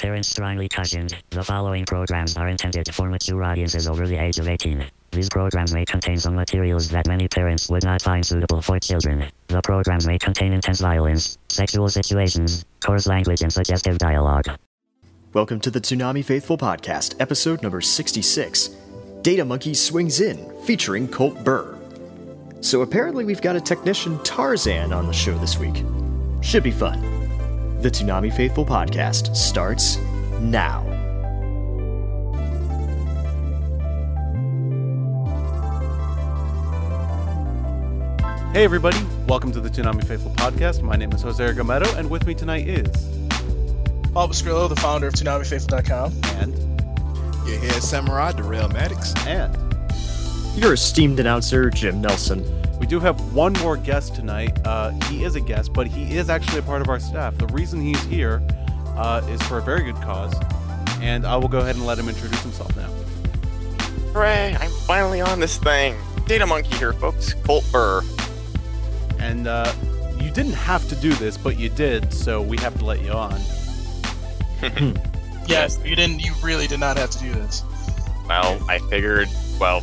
Parents strongly cautioned. The following programs are intended for mature audiences over the age of 18. These programs may contain some materials that many parents would not find suitable for children. The programs may contain intense violence, sexual situations, coarse language, and suggestive dialogue. Welcome to the Toonami Faithful Podcast, episode number 66 Data Monkey Swings In, featuring Colt Burr. So apparently, we've got a technician Tarzan on the show this week. Should be fun. The Toonami Faithful Podcast starts now. Hey everybody, welcome to the Toonami Faithful Podcast. My name is Jose Argamedo, and with me tonight is Paul Bascrillo, the founder of ToonamiFaithful.com. and You hear Samurai, the Real Maddox. and Your esteemed announcer, Jim Nelson. We do have one more guest tonight. Uh, he is a guest, but he is actually a part of our staff. The reason he's here uh, is for a very good cause, and I will go ahead and let him introduce himself now. Hooray! I'm finally on this thing. Data Monkey here, folks. Colt Burr. And uh, you didn't have to do this, but you did, so we have to let you on. Yes, you didn't. You really did not have to do this. Well, I figured. Well,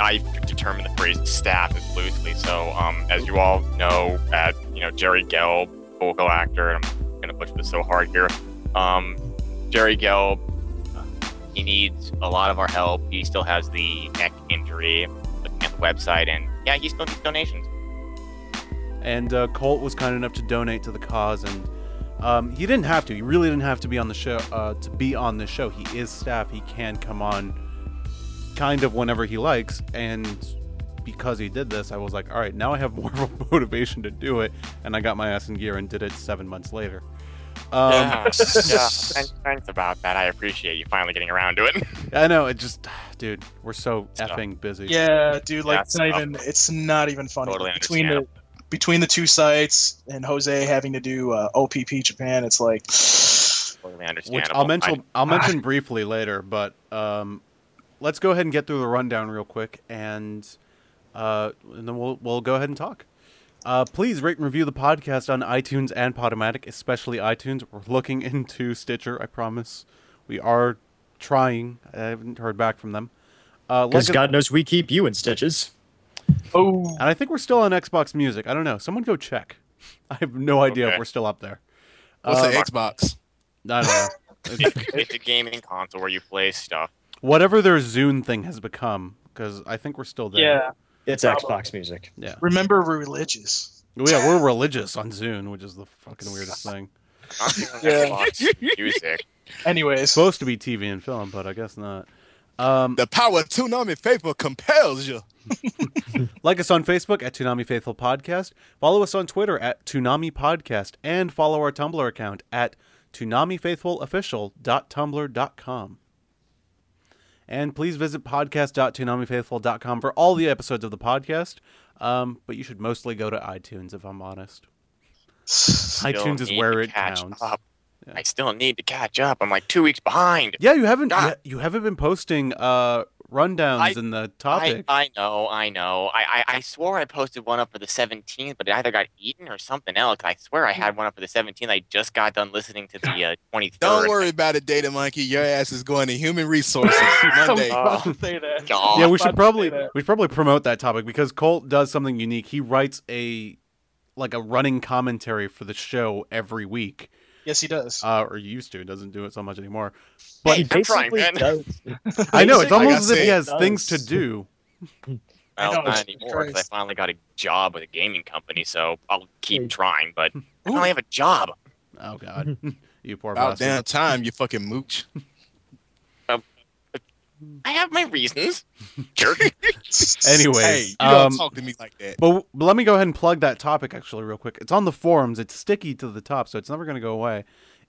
I determined the phrase "staff" is loosely. So, um, as you all know, at you know Jerry Gelb, vocal actor, and I'm gonna butcher this so hard here. Um, Jerry Gelb, he needs a lot of our help. He still has the neck injury. Looking at the website, and yeah, he still needs donations. and uh, Colt was kind enough to donate to the cause, and um, he didn't have to. He really didn't have to be on the show uh, to be on the show. He is staff. He can come on, kind of whenever he likes. And because he did this, I was like, all right, now I have more of a motivation to do it, and I got my ass in gear and did it seven months later. Um, yeah, yeah. Thanks, thanks about that. I appreciate you finally getting around to it. I know it just, dude, we're so Stuff. effing busy. Yeah, dude. Like Yeah, it's not even. It's not even funny. Totally between the between the two sites and Jose having to do uh, OPP Japan, it's like. Totally which understandable. I'll mention. I- I'll mention briefly later, but um, let's go ahead and get through the rundown real quick, and uh, and then we'll we'll go ahead and talk. Uh, please rate and review the podcast on iTunes and Podomatic, especially iTunes. We're looking into Stitcher. I promise. We are trying. I haven't heard back from them. Uh, like Because us- God knows we keep you in stitches. Oh, and I think we're still on Xbox Music. I don't know. Someone go check. I have no idea if we're still up there. What's Uh, the Xbox? I don't know. It's- it's a gaming console where you play stuff. Whatever their Zune thing has become, because I think we're still there. yeah. It's Probably. Xbox Music. Yeah. Remember, we're religious. Yeah, we're religious on Zune, which is the fucking weirdest thing. Yeah. Music. Anyways, It's supposed to be TV and film, but I guess not. Um, The power of Toonami Faithful compels you. like us on Facebook at Toonami Faithful Podcast. Follow us on Twitter at Toonami Podcast, and follow our Tumblr account at ToonamiFaithfulOfficial.tumblr.com. And please visit podcast.toonamifaithful.com for all the episodes of the podcast. Um, but you should mostly go to iTunes, if I'm honest. Still iTunes is where it counts. up. Yeah. I still need to catch up. I'm like two weeks behind. Yeah, you haven't God. you, you haven't been posting uh rundowns I- in the topic. I know, I know. I, I, I swore I posted one up for the 17th, but it either got eaten or something else. I swear I had one up for the 17th. I just got done listening to the uh, 23rd. Don't worry about it, Data Monkey. Your ass is going to human resources I was Monday. about to say that. Yeah, we should probably we should probably promote that topic because Colt does something unique. He writes a like a running commentary for the show every week, Yes, he does. uh, or used to. Doesn't do it so much anymore. But Hey, I'm trying, man. does. I know it's almost as if he said, has things to do. Well, I know, not Jesus anymore because I finally got a job with a gaming company, so I'll keep Hey. trying. But I finally have a job. Oh God, you poor About bastard. damn time, you fucking mooch. I have my reasons. Jerk. Anyways, hey, you um, don't talk to me like that. But, but let me go ahead and plug that topic actually real quick. It's on the forums. It's sticky to the top, so it's never going to go away.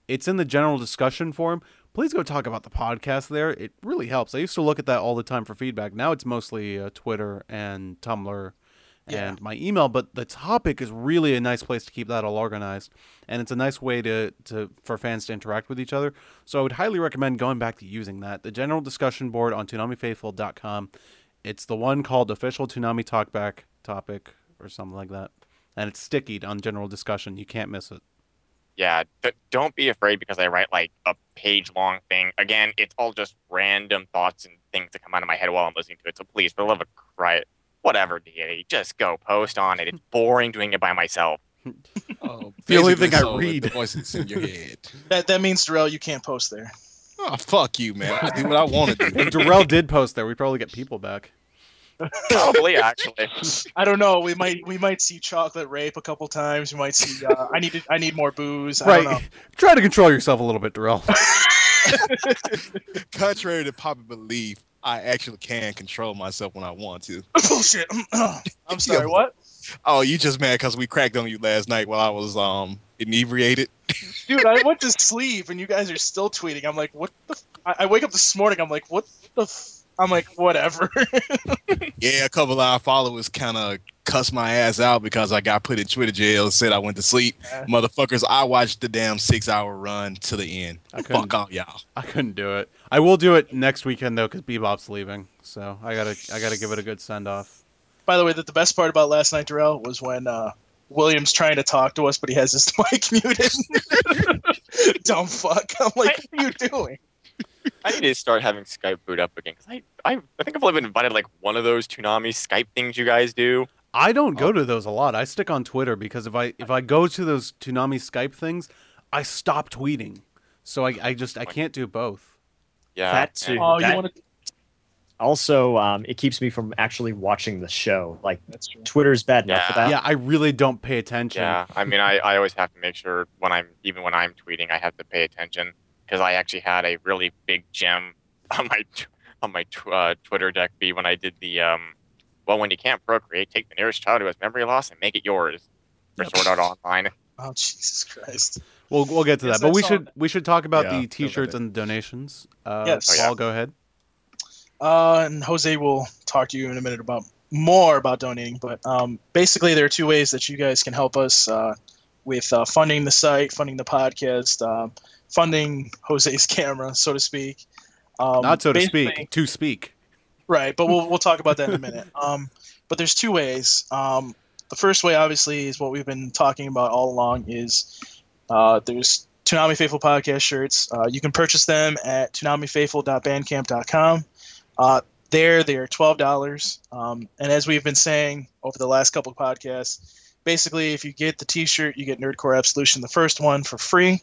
It's in the general discussion forum. Please go talk about the podcast there. It really helps. I used to look at that all the time for feedback. Now it's mostly uh, Twitter and Tumblr Yeah. and my email. But the topic is really a nice place to keep that all organized, and it's a nice way to, to for fans to interact with each other. So I would highly recommend going back to using that. The general discussion board on ToonamiFaithful.com. It's the one called Official Toonami Talkback Topic or something like that, and it's sticky on general discussion. You can't miss it. yeah, th- don't be afraid because I write like a page long thing. Again, it's all just random thoughts and things that come out of my head while I'm listening to it. So please, for the love of Christ, whatever, deity, just go post on it. It's boring doing it by myself. Oh, The only basically, thing I read. The voices in your head. That that means Darrell, you can't post there. Oh, fuck you, man. I do what I want to do. If Darrell did post there, we'd probably get people back. Probably, actually. I don't know. We might we might see chocolate rape a couple times. We might see. Uh, I need to, I need more booze. I don't know. Right. Try to control yourself a little bit, Darrell. Contrary to popular belief, I actually can control myself when I want to. Bullshit. I'm sorry. What? Oh, you just mad because we cracked on you last night while I was um inebriated. Dude, I went to sleep and you guys are still tweeting. I'm like, what the? F-? I, I wake up this morning. I'm like, what the? F-? I'm like, whatever. Yeah, a couple of our followers kind of cussed my ass out because I got put in Twitter jail. Said I went to sleep. Yeah. Motherfuckers, I watched the damn six hour run to the end. I couldn't, Fuck all y'all. I couldn't do it. I will do it next weekend though, because Bebop's leaving. So I gotta, I gotta give it a good send off. By the way, that the best part about last night, Darrell, was when uh, William's trying to talk to us, but he has his mic muted. Dumb fuck. I'm like, what are you doing? I need to start having Skype boot up again because I, I, I think I've only been invited like one of those Toonami Skype things you guys do. I don't go to those a lot. I stick on Twitter because if I if I go to those Toonami Skype things, I stop tweeting. So I, I just I can't do both. Yeah. That too. Oh, that- you want to? Also, um, it keeps me from actually watching the show. Like That's true. Twitter's bad enough for Yeah. that. Yeah, I really don't pay attention. Yeah, I mean, I, I always have to make sure when I'm even when I'm tweeting, I have to pay attention because I actually had a really big gem on my on my tw- uh, Twitter deck be when I did the um, well, when you can't procreate, take the nearest child who has memory loss and make it yours for Yep. Sword Art Online. Oh Jesus Christ! We'll we'll get to Yes, that, but we that's should we should talk about Yeah, the. T-shirts and the donations. Uh, Yes. Oh, yeah. Go ahead. Uh, and Jose will talk to you in a minute about more about donating. But um, basically, there are two ways that you guys can help us uh, with uh, funding the site, funding the podcast, um, funding Jose's camera, so to speak. Um, Not so to speak, to speak. Right, but we'll we'll talk about that in a minute. Um, but there's two ways. Um, the first way, obviously, is what we've been talking about all along. Is uh, there's Toonami Faithful podcast shirts. Uh, you can purchase them at toonamifaithful.bandcamp.com. Uh, there, they are twelve dollars. Um, and as we've been saying over the last couple of podcasts, basically, if you get the T-shirt, you get Nerdcore Absolution, the first one, for free.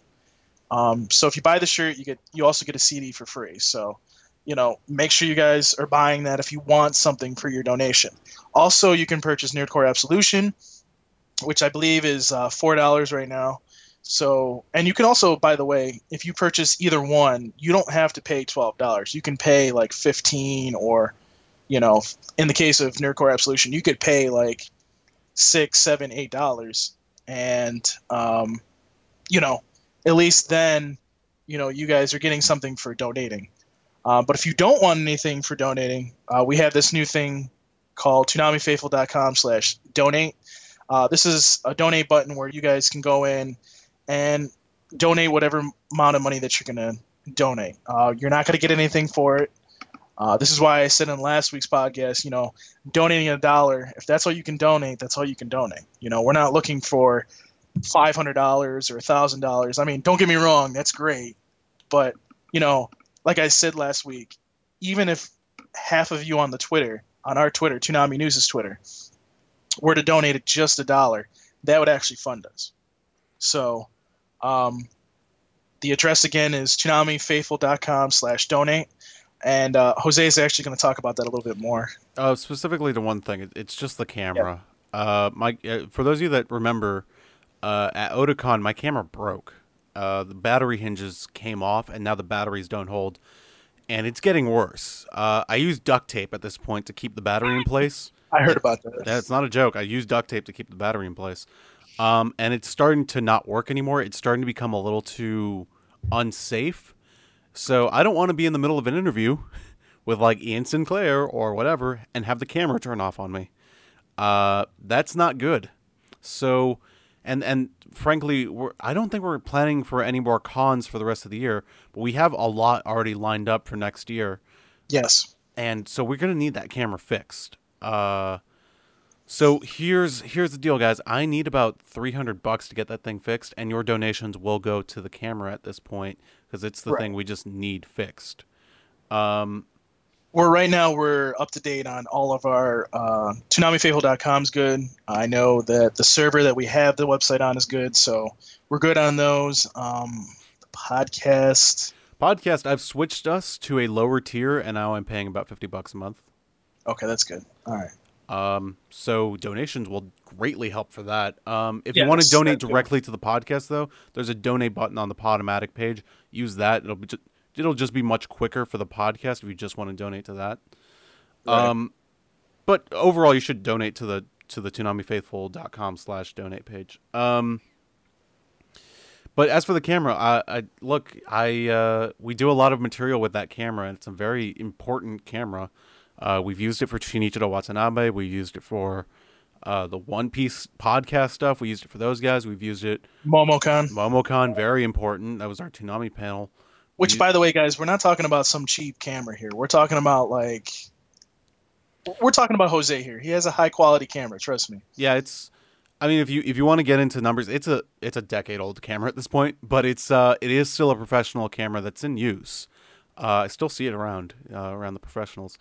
Um, so if you buy the shirt, you get you also get a CD for free. So you know, make sure you guys are buying that if you want something for your donation. Also, you can purchase Nerdcore Absolution, which I believe is uh, four dollars right now. So, and you can also, by the way, if you purchase either one, you don't have to pay twelve dollars. You can pay like fifteen, or, you know, in the case of Nerdcore Absolution, you could pay like six, seven, eight dollars, and um, you know, at least then, you know, you guys are getting something for donating. Uh, but if you don't want anything for donating, uh, we have this new thing called ToonamiFaithful.com slash donate. Uh, this is a donate button where you guys can go in and donate whatever amount of money that you're going to donate. Uh, you're not going to get anything for it. Uh, this is why I said in last week's podcast, you know, donating a dollar, if that's all you can donate, that's all you can donate. You know, we're not looking for $500 or $1,000. I mean, don't get me wrong, that's great. But, you know, like I said last week, even if half of you on the Twitter, on our Twitter, Toonami News' Twitter, were to donate just a dollar, that would actually fund us. So, um, the address again is ToonamiFaithful.com slash donate. And uh, Jose is actually going to talk about that a little bit more. Uh, specifically to one thing, it's just the camera. Uh, my uh, for those of you that remember, uh, at Otakon, my camera broke. Uh, the battery hinges came off, and now the batteries don't hold, and it's getting worse. Uh, I use duct tape at this point to keep the battery in place. I heard about that. That's not a joke. I use duct tape to keep the battery in place. Um, and it's starting to not work anymore. It's starting to become a little too unsafe. So I don't want to be in the middle of an interview with like Ian Sinclair or whatever and have the camera turn off on me. Uh, that's not good. So, and and frankly, we're, I don't think we're planning for any more cons for the rest of the year. But we have a lot already lined up for next year Yes. and so we're gonna need that camera fixed. Uh, So here's here's the deal, guys. I need about three hundred bucks to get that thing fixed, and your donations will go to the camera at this point because it's the Right. thing we just need fixed. Um, We're right now we're up to date on all of our uh, ToonamiFaithful.com is good. I know that the server that we have the website on is good, so we're good on those. Um, the podcast. podcast, I've switched us to a lower tier, and now I'm paying about fifty bucks a month. Okay, that's good. All right. Um, so donations will greatly help for that. Um, if you want to donate directly to the podcast, though, there's a donate button on the Podomatic page. Use that. It'll be ju- it'll just be much quicker for the podcast if you just want to donate to that. Right. Um, but overall, you should donate to the to the ToonamiFaithful.com slash donate page. Um, but as for the camera, I, I look, I uh, we do a lot of material with that camera, and it's a very important camera. Uh, we've used it for Shinichiro Watanabe. We used it for uh, the One Piece podcast stuff. We used it for those guys. We've used it MomoCon. MomoCon, very important. That was our Toonami panel. Which, You- by the way, guys, we're not talking about some cheap camera here. We're talking about like, we're talking about Jose here. He has a high quality camera. Trust me. Yeah, it's. I mean, if you if you want to get into numbers, it's a it's a decade old camera at this point, but it's uh it is still a professional camera that's in use. Uh, I still see it around uh, around the professionals.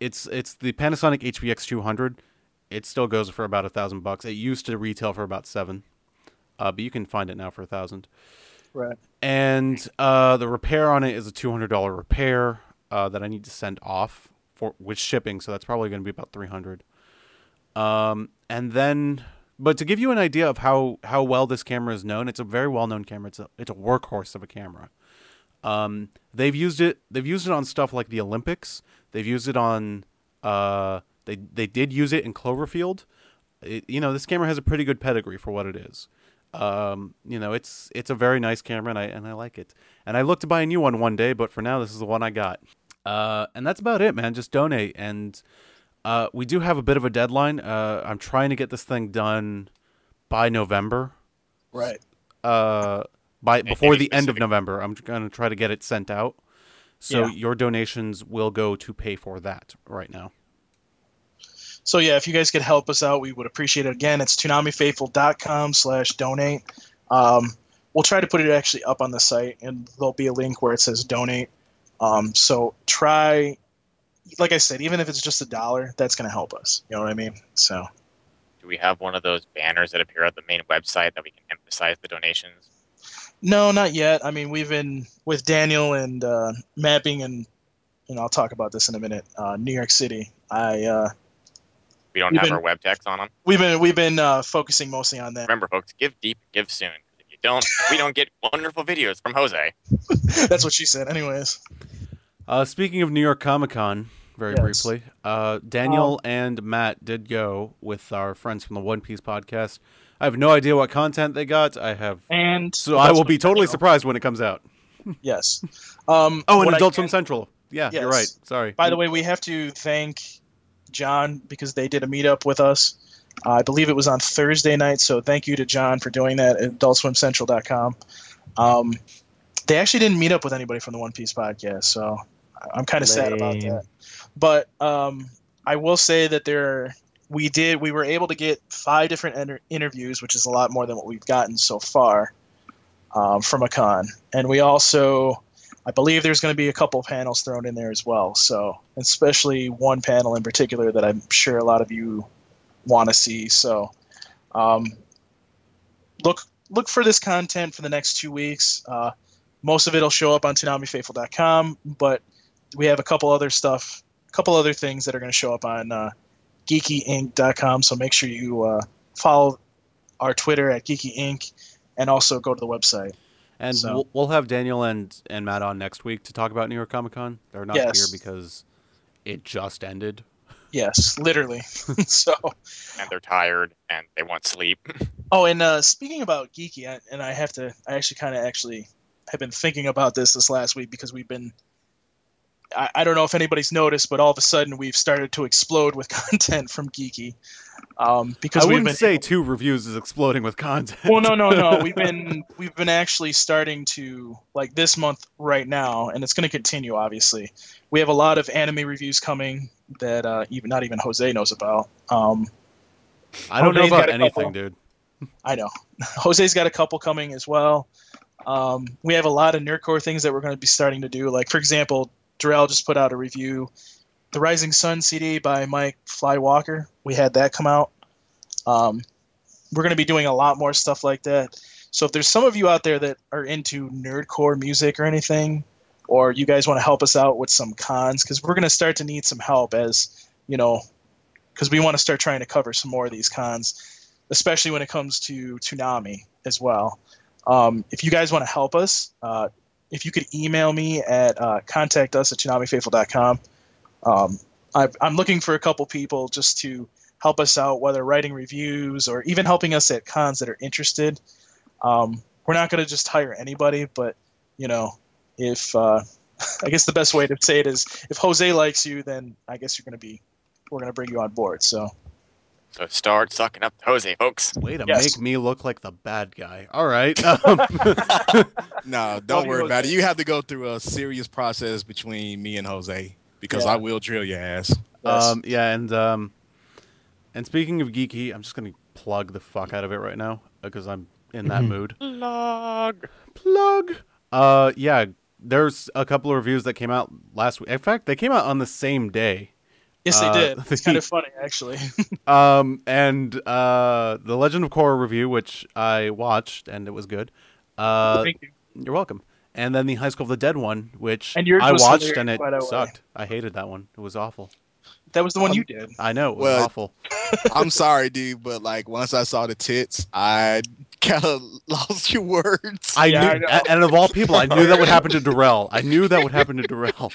It's it's the Panasonic HVX 200. It still goes for about a thousand bucks. It used to retail for about seven, uh, but you can find it now for a thousand. Right. And uh, the repair on it is a two hundred dollar repair uh, that I need to send off for with shipping. So that's probably going to be about three hundred. Um, and then, but to give you an idea of how how well this camera is known, it's a very well known camera. It's a it's a workhorse of a camera. Um, they've used it. They've used it on stuff like the Olympics. They've used it on. Uh, they they did use it in Cloverfield. It, you know, this camera has a pretty good pedigree for what it is. Um, you know, it's it's a very nice camera, and I and I like it. And I look to buy a new one one day, but for now, this is the one I got. Uh, and that's about it, man. Just donate, and uh, we do have a bit of a deadline. Uh, I'm trying to get this thing done by November. Right. Uh, by before any the end of November, I'm gonna try to get it sent out. So Yeah. your donations will go to pay for that right now. So yeah, if you guys could help us out, we would appreciate it. Again, it's ToonamiFaithful.com slash donate. Um, we'll try to put it actually up on the site, and there'll be a link where it says donate. Um, so try, like I said, even if it's just a dollar, that's going to help us. You know what I mean? So Do we have one of those banners that appear at the main website that we can emphasize the donations? no, not yet. I mean, we've been with Daniel and uh, mapping, and know, I'll talk about this in a minute. Uh, New York City. I uh, We don't We've have been- our web text on them. we've been we've been uh, focusing mostly on that. Remember, folks, give deep, give soon. If you don't, we don't get wonderful videos from Jose. That's what she said. Anyways. Uh, speaking of New York Comic Con, very Yes. briefly, uh, Daniel and Matt did go with our friends from the One Piece podcast. I have no idea what content they got. I have, And so I will be totally you surprised when it comes out. Yes. Um, Oh, and what I Adult can- Swim Central. Yeah, you're right. Sorry. By the way, we have to thank John because they did a meetup with us. Uh, I believe it was on Thursday night, so thank you to John for doing that at AdultSwimCentral.com. Um, they actually didn't meet up with anybody from the One Piece podcast, so I'm kind of sad about that. But um, I will say that there, we did, we were able to get five different inter- interviews, which is a lot more than what we've gotten so far um, from a con, and we also I believe there's going to be a couple panels thrown in there as well. So, especially one panel in particular that I'm sure a lot of you want to see. So, um, look look for this content for the next two weeks. Uh, most of it'll show up on ToonamiFaithful.com, but we have a couple other stuff, a couple other things that are going to show up on uh, GeekyInc.com. So make sure you uh, follow our Twitter at GeekyInc and also go to the website. And So- we'll, we'll have Daniel and, and Matt on next week to talk about New York Comic Con. They're not Yes. here because it just ended. Yes, literally. so. And they're tired and they want sleep. Oh, and uh, speaking about geeky, I, and I have to, I actually kind of actually have been thinking about this this last week because we've been, I, I don't know if anybody's noticed, but all of a sudden we've started to explode with content from geeky, um, because I wouldn't been. say two reviews is exploding with content. well, no, no, no. We've been we've been actually starting to like this month right now, and it's going to continue. Obviously, we have a lot of anime reviews coming that uh, even not even Jose knows about. Um, I don't know about anything, couple. dude. I know. Jose's got a couple coming as well. Um, we have a lot of nerdcore things that we're going to be starting to do. Like, for example, Darrell just put out a review, the Rising Sun CD by Mike Fly Walker. We had that come out. Um, we're going to be doing a lot more stuff like that. So if there's some of you out there that are into nerdcore music or anything, or you guys want to help us out with some cons, because we're going to start to need some help as you know, because we want to start trying to cover some more of these cons especially when it comes to Toonami as well. Um, if you guys want to help us, uh, if you could email me at uh, contact us at ToonamiFaithful.com. Um, I, I'm looking for a couple people just to help us out, whether writing reviews or even helping us at cons that are interested. Um, we're not going to just hire anybody, but you know, if uh, I guess the best way to say it is, if Jose likes you, then I guess you're going to be, we're going to bring you on board. So. So start sucking up Jose, folks. Way to Yes. make me look like the bad guy. All right. Um, No, don't worry about it. You have to go through a serious process between me and Jose because Yeah. I will drill your ass. yes. um, yeah, and um, and speaking of geeky, I'm just gonna plug the fuck out of it right now because I'm in that mood. Plug, Plug. Uh, yeah. There's a couple of reviews that came out last week. In fact, they came out on the same day. Yes, they Uh, did. It's the- kind of funny, actually. Um, and uh, the Legend of Korra review, which I watched, and it was good. Uh, Thank you. you're welcome. And then the High School of the Dead one, which And I watched, and it by way. sucked. I hated that one. It was awful. That was the one Um, you did. I know it was Well, awful. I'm sorry, dude, but like once I saw the tits, I kind of lost your words. I Yeah, I knew, know. and of all people, I knew that would happen to Darrell. I knew that would happen to Darrell.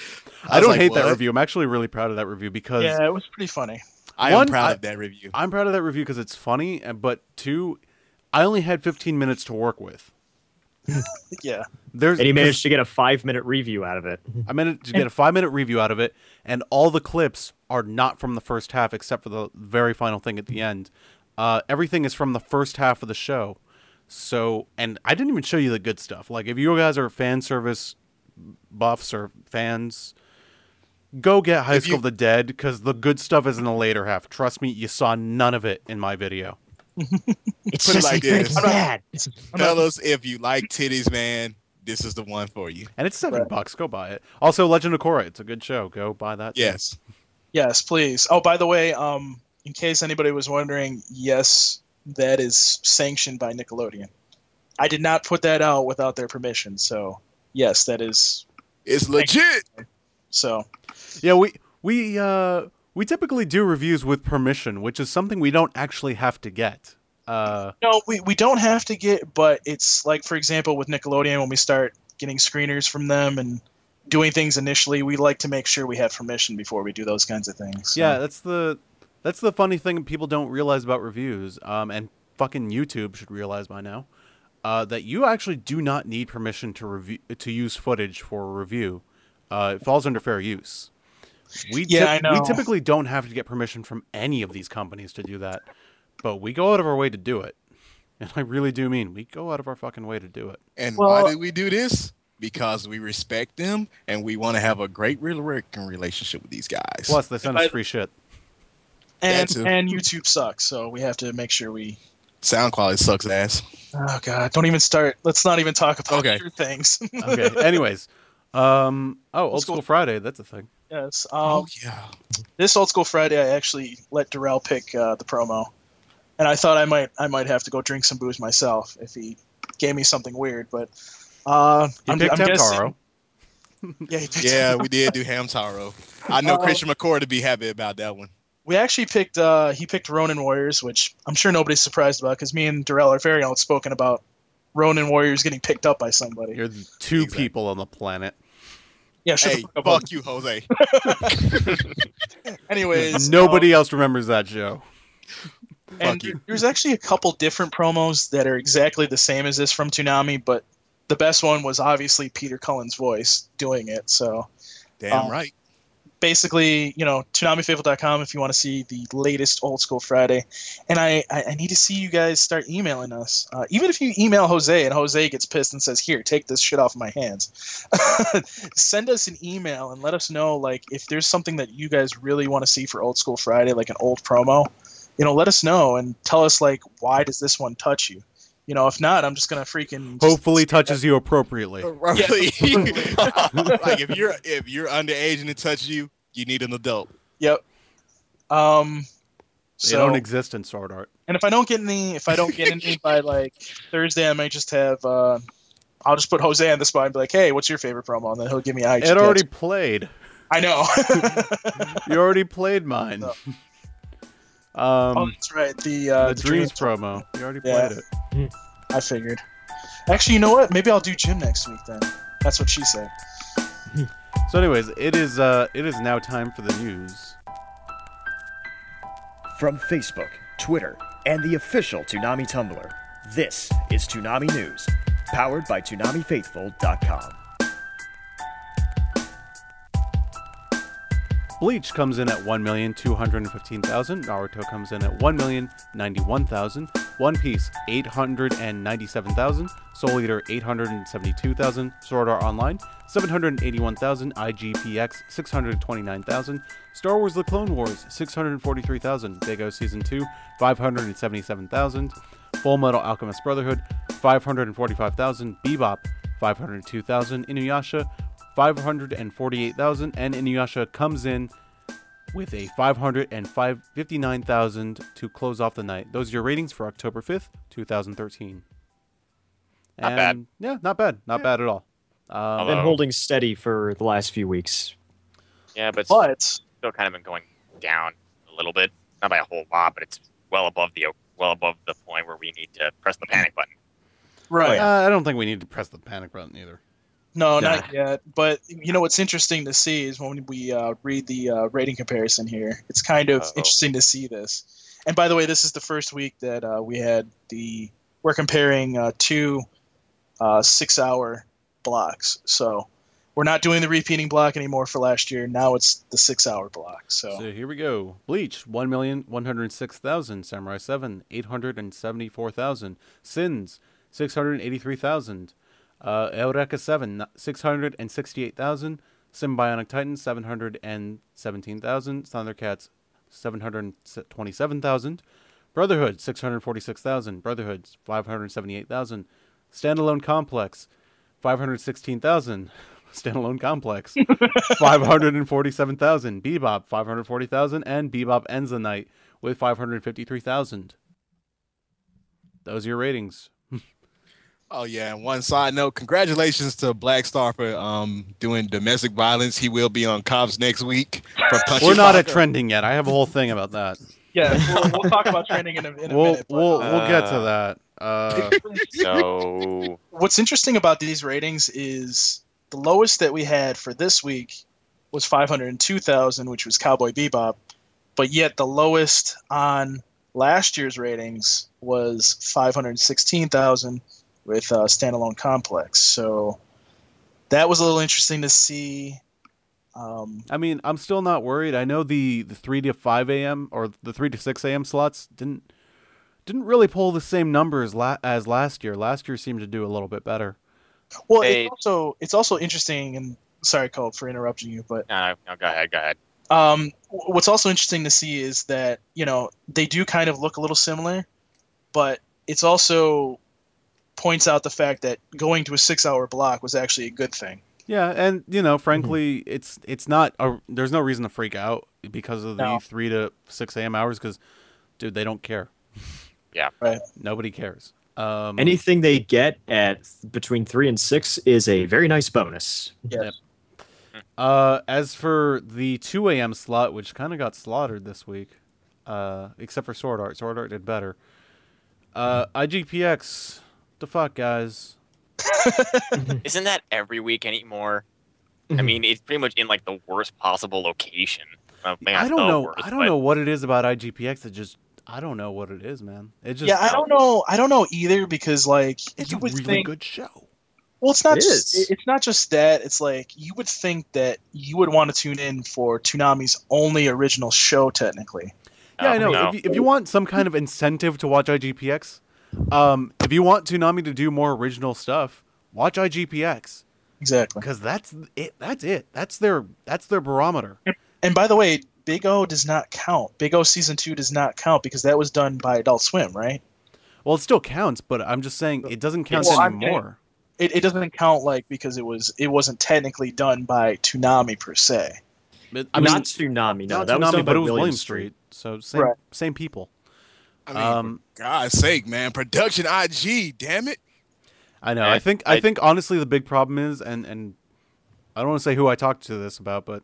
I, was don't like, hate that review. I'm actually really proud of that review because Yeah, it was pretty funny. I one, am proud I- of that review. I'm proud of that review because it's funny. But two, I only had 15 minutes to work with. Yeah. There's And he managed to get a five minute review out of it. I managed to get a five minute review out of it, and all the clips are not from the first half except for the very final thing at the end. Uh, everything is from the first half of the show. So, and I didn't even show you the good stuff. Like, if you guys are fan service buffs or fans, go get High If School you- of the Dead because the good stuff is in the later half. Trust me, you saw none of it in my video. It's Put it just like like this. bad. Fellas, if you like titties, man, this is the one for you. And it's seven Right. bucks. Go buy it. Also, Legend of Korra. It's a good show. Go buy that. too. Yes. Yes, please. Oh, by the way, um, in case anybody was wondering, yes, that is sanctioned by Nickelodeon. I did not put that out without their permission. So, yes, that is. It's legit. So, Yeah, we we uh we typically do reviews with permission, which is something we don't actually have to get. Uh no, we, we don't have to get, but it's like, for example, with Nickelodeon, when we start getting screeners from them and doing things initially, we like to make sure we have permission before we do those kinds of things. So- yeah, that's the that's the funny thing people don't realize about reviews. Um and fucking YouTube should realize by now. Uh, that you actually do not need permission to review to use footage for a review. Uh, it falls under fair use. We Yeah, I we know. typically don't have to get permission from any of these companies to do that, but we go out of our way to do it. And I really do mean we go out of our fucking way to do it. And Well- why do we do this? Because we respect them and we want to have a great real working relationship with these guys. Plus, they send I- us free shit. and, and YouTube sucks, so we have to make sure we Sound quality sucks ass. Oh god, don't even start. Let's not even talk about Okay. true things. Okay. Anyways, um, oh, Old Old School School- Friday. That's a thing. yes. Um, oh yeah. this old school Friday, I actually let Darrell pick uh, the promo, and I thought I might I might have to go drink some booze myself if he gave me something weird, but uh, You I'm, picked I'm guessing- Hamtaro. Yeah, he picked Yeah, we did do Hamtaro. I know Oh. Christian McCord to be happy about that one. we actually picked uh, he picked Ronin Warriors, which I'm sure nobody's surprised about because me and Darrell are very outspoken about Ronin Warriors getting picked up by somebody. You're the two Exactly. people on the planet. Yeah, shut Hey, fuck up. fuck you, Jose. Anyways, Nobody else remembers that show. And there's actually a couple different promos that are exactly the same as this from Toonami, but the best one was obviously Peter Cullen's voice doing it. So Damn Um, right. basically, you know, ToonamiFaithful.com if you want to see the latest Old School Friday. And I, I, I need to see you guys start emailing us. Uh, even if you email Jose and Jose gets pissed and says, here, take this shit off my hands. Send us an email and let us know, like, if there's something that you guys really want to see for Old School Friday, like an old promo. You know, let us know and tell us like why does this one touch you? You know, if not, I'm just gonna freaking just- Hopefully, touches you appropriately. Roughly. like if you're if you're underage and it touches you, you need an adult. Yep. Um. They So, don't exist in Sword Art. and if I don't get any, if I don't get any by like Thursday, I might just have. uh I'll just put Jose on the spot and be like, "Hey, what's your favorite promo?" And then he'll give me IG. It already played. I know. You already played mine. No. Um, oh, that's right. The uh, the, Dreams promo. You already Yeah. played it. I figured. Actually, you know what? Maybe I'll do Jim next week then. That's what she said. So, anyways, it is uh, it is now time for the news. From Facebook, Twitter, and the official Toonami Tumblr, this is Toonami News, powered by ToonamiFaithful.com. Bleach comes in at 1,215,000. Naruto comes in at 1,091,000. One Piece 897,000. Soul Eater 872,000. Sword Art Online 781,000. IGPX 629,000. Star Wars The Clone Wars 643,000. Big O Season 2 577,000. Fullmetal Alchemist Brotherhood 545,000. Bebop 502,000. Inuyasha 548,000 and Inuyasha comes in with a 559,000 to close off the night. Those are your ratings for October 5th, 2013. Not bad. Yeah, not bad. Not bad at all. Um, Although- Been holding steady for the last few weeks. Yeah, but it's But still kind of been going down a little bit. Not by a whole lot, but it's well above the well above the point where we need to press the panic button. right, uh, I don't think we need to press the panic button either. No, Nah. not yet. But you know what's interesting to see is when we uh, read the uh, rating comparison here. It's kind of Uh-oh. interesting to see this. And by the way, this is the first week that uh, we had the we're comparing uh, two uh, six-hour blocks. So we're not doing the repeating block anymore for last year. Now it's the six-hour block. So So here we go. Bleach, 1,106,000. Samurai 7, 874,000. Sins, 683,000. Uh, Eureka 7, 668,000. Symbionic Titan, 717,000. Thundercats, 727,000. Brotherhood, 646,000. Brotherhood, 578,000. Standalone Complex, 516,000. Standalone Complex, 547,000. Bebop, 540,000. And Bebop ends the night with 553,000. Those are your ratings. Oh yeah, and one side note, congratulations to Black Star for um doing domestic violence. He will be on Cops next week for punching. We're not at trending yet. I have a whole thing about that. yeah, we'll, we'll talk about trending in a, in a We'll minute. but, we'll uh, we'll get to that. Uh, So what's interesting about these ratings is the lowest that we had for this week was 502,000, which was Cowboy Bebop, but yet the lowest on last year's ratings was 516,000 with uh, Standalone Complex. So that was a little interesting to see. Um, I mean, I'm still not worried. I know the the three to five a.m. or the three to six a.m. slots didn't didn't really pull the same numbers la- as last year. Last year seemed to do a little bit better. well, They- it's also it's also interesting, and sorry, Cole, for interrupting you, but no, no, no, go ahead, go ahead. Um, what's also interesting to see is that you know they do kind of look a little similar, but it's also points out the fact that going to a six-hour block was actually a good thing. Yeah, and you know, frankly, it's it's not. A, there's no reason to freak out because of the No. three to six a.m. hours. Because, dude, they don't care. Yeah. Right. Nobody cares. Um, Anything they get at between three and six is a very nice bonus. Yeah. Yep. Uh, as for the 2 a.m. slot, which kind of got slaughtered this week, uh, except for Sword Art. Sword Art did better. Uh, IGPX, the fuck, guys. Isn't that every week anymore? I mm-hmm. mean, it's pretty much in like the worst possible location. Well, maybe I don't know. worst, I don't but know what it is about IGPX. It just, I don't know what it is, man. It just, yeah, I don't know. I don't know either because like It's you a would really think. good show. Well, it's not It just is. it's not just that. It's like you would think that you would want to tune in for Toonami's only original show, technically. Yeah, I Oh, know. no. If, you, if you want some kind of incentive to watch IGPX, um, if you want Toonami to do more original stuff, watch IGPX Exactly. because that's it. That's it. That's their that's their barometer. And by the way, Big O does not count. Big O season two does not count because that was done by Adult Swim, right? Well, it still counts, but I'm just saying it doesn't count Well, anymore. It, it doesn't count like because it was it wasn't technically done by Toonami per se. But, I not mean, Tsunami. No, not that was done but by it was William William Street. Street, so same Right. same people. I mean, Um, for God's sake, man, production IG, damn it. I know. Yeah, I think I, I- think honestly the big problem is, and and I don't want to say who I talked to this about, but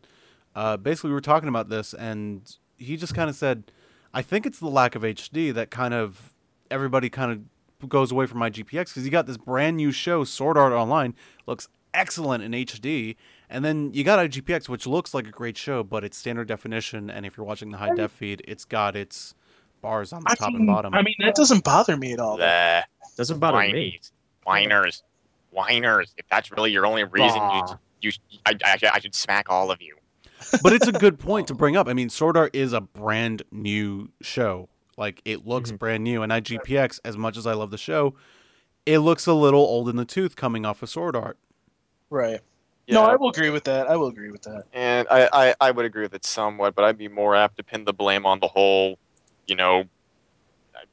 uh, basically we were talking about this, and he just kind of said, I think it's the lack of HD that kind of everybody kind of goes away from IGPX because you got this brand new show, Sword Art Online, looks excellent in HD, and then you got IGPX, which looks like a great show, but it's standard definition, and if you're watching the high def feed, it's got its bars on the I top mean, and bottom. I mean that doesn't bother me at all. though. Bleh. Doesn't bother me. Whiners. Whiners. If that's really your only reason, you, Bah. you, I, I, should- I should smack all of you. but it's a good point to bring up. I mean, Sword Art is a brand new show. Like it looks Mhm. brand new, and IGPX, as much as I love the show, it looks a little old in the tooth coming off of Sword Art. Right. Yeah, No, I will agree with that. I will agree with that. and I, I, I would agree with it somewhat, but I'd be more apt to pin the blame on the whole, you know,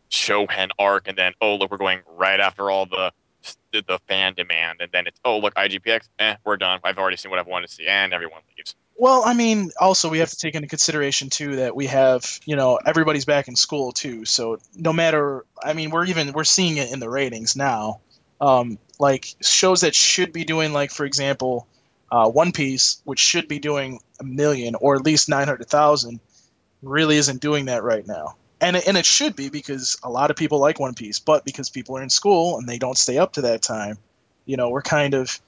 Shohen arc, and then oh look, we're going right after all the the, the fan demand, and then it's oh look, IGPX, eh, we're done. I've already seen what I've wanted to see, and everyone leaves. Well, I mean, also we have to take into consideration too that we have, you know, everybody's back in school too. So no matter, I mean, we're even we're seeing it in the ratings now. Um, like shows that should be doing, like for example, uh, One Piece, which should be doing a million or at least nine hundred thousand, really isn't doing that right now. And it, and it should be because a lot of people like One Piece, but because people are in school and they don't stay up to that time, you know, we're kind of,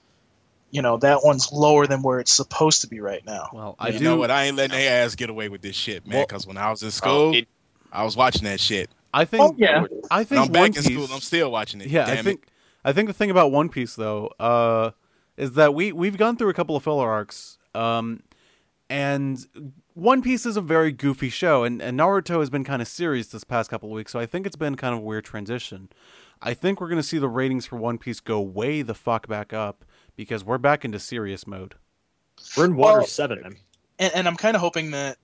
you know, that one's lower than where it's supposed to be right now. Well, I you do. know what? I ain't letting their ass get away with this shit, man. Well- Because when I was in school, it, I was watching that shit. I think. Oh, yeah. I When think I'm back One in school, I'm still watching it. yeah, damn I think. I think the thing about One Piece though, uh, is that we we've gone through a couple of filler arcs, um, and One Piece is a very goofy show, and, and Naruto has been kind of serious this past couple of weeks, so I think it's been kind of a weird transition. I think we're gonna see the ratings for One Piece go way the fuck back up because we're back into serious mode. We're in Water Well- Seven. man. and, and I'm kind of hoping that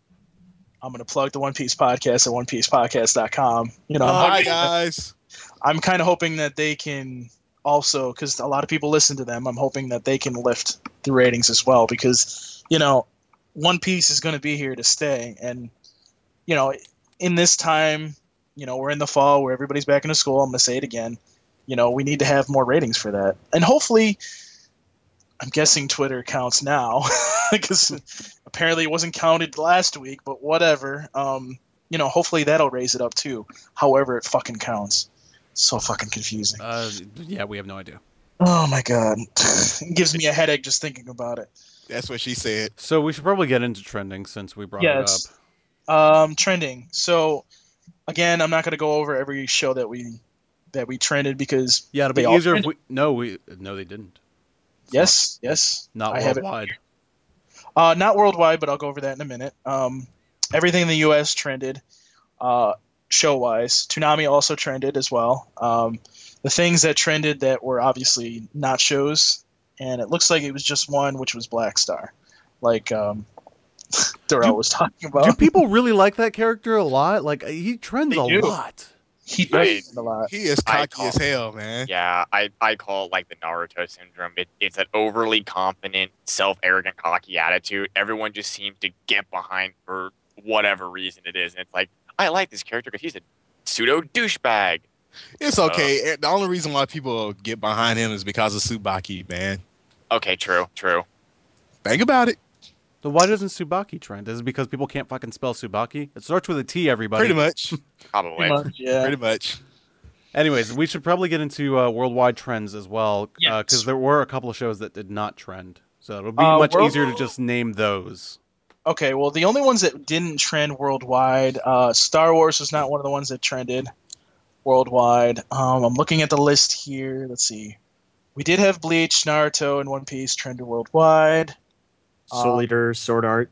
I'm going to plug the One Piece podcast at OnePiecePodcast.com. You know, it. I'm, Hi hoping- guys. I'm kind of hoping that they can also, because a lot of people listen to them. I'm hoping that they can lift the ratings as well, because you know, One Piece is going to be here to stay, and you know, in this time, you know, we're in the fall where everybody's back into school. I'm going to say it again. You know, we need to have more ratings for that, and hopefully. I'm guessing Twitter counts now because apparently it wasn't counted last week, but whatever. Um, you know, hopefully that'll raise it up too. However, it fucking counts. So fucking confusing. Uh, yeah, we have no idea. Oh my god, it gives me a headache just thinking about it. That's what she said. So we should probably get into trending since we brought Yes. it up. Um, trending. So again, I'm not gonna go over every show that we that we trended because Yeah, it'll be all easier if we. No, we. No, they didn't. yes, yes, Not I worldwide. Uh, not worldwide, but I'll go over that in a minute. Um, everything in the U.S. trended, uh, show-wise. Toonami also trended as well. Um, the things that trended that were obviously not shows, and it looks like it was just one, which was Black Star, like um, Darrell Do- was talking about. Do people really like that character a lot? Like he trends They a do. lot. He I- does trend a lot. He is cocky call- as hell, man. yeah, I, I call it like the Naruto syndrome. It, it's an overly confident, self-arrogant, cocky attitude. Everyone just seems to get behind for whatever reason it is, and it's like I like this character because he's a pseudo douchebag. It's okay. Eh, The only reason why people get behind him is because of Tsubaki, man. Okay, true, true. Think about it. So why doesn't Tsubaki trend? Is it because people can't fucking spell Tsubaki? It starts with a T, everybody. Pretty much. Probably. Pretty much, yeah. Pretty much. Anyways, we should probably get into uh, worldwide trends as well, because Yes. there were a couple of shows that did not trend. So it'll be Uh, much world- easier to just name those. Okay, well, the only ones that didn't trend worldwide, uh, Star Wars was not one of the ones that trended worldwide. Um, I'm looking at the list here. Let's see. We did have Bleach, Naruto, and One Piece trended worldwide. Soul Um, Eater, Sword Art.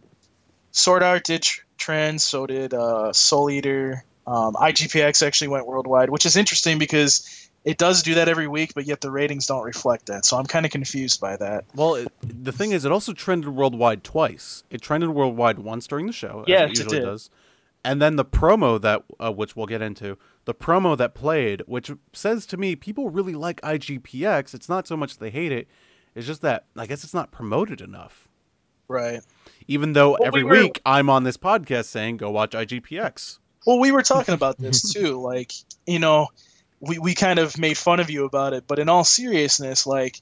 Sword Art did tr- trend, so did uh, Soul Eater. Um, IGPX actually went worldwide, which is interesting because it does do that every week, but yet the ratings don't reflect that. So I'm kind of confused by that. Well, it, the thing is, it also trended worldwide twice. It trended worldwide once during the show, as Yes, it it usually did. does, and then the promo that, uh, which we'll get into, the promo that played, which says to me, people really like IGPX. It's not so much they hate it; it's just that I guess it's not promoted enough. Right. Even though Well, every we were- week I'm on this podcast saying, "Go watch IGPX." Well, we were talking about this too. Like, you know, we, we kind of made fun of you about it, but in all seriousness, like,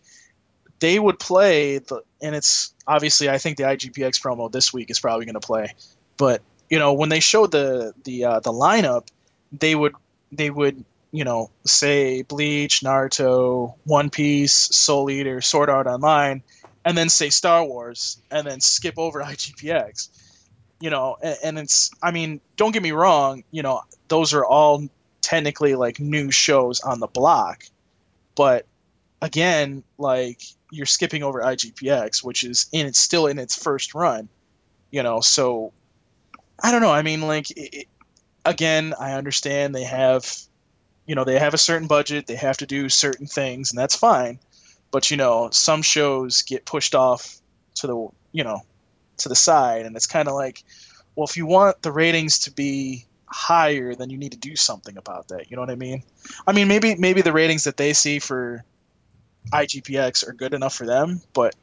they would play the, and it's obviously I think the IGPX promo this week is probably going to play, but you know when they showed the the uh, the lineup, they would they would you know say Bleach, Naruto, One Piece, Soul Eater, Sword Art Online, and then say Star Wars, and then skip over IGPX you know and, and it's i mean don't get me wrong you know those are all technically like new shows on the block. But again like you're skipping over igpx which is in it's still in its first run you know so i don't know i mean like it, again i understand they have you know they have a certain budget they have to do certain things and that's fine but you know some shows get pushed off to the you know to the side and it's kind of like well if you want the ratings to be higher then you need to do something about that you know what i mean i mean maybe maybe the ratings that they see for igpx are good enough for them but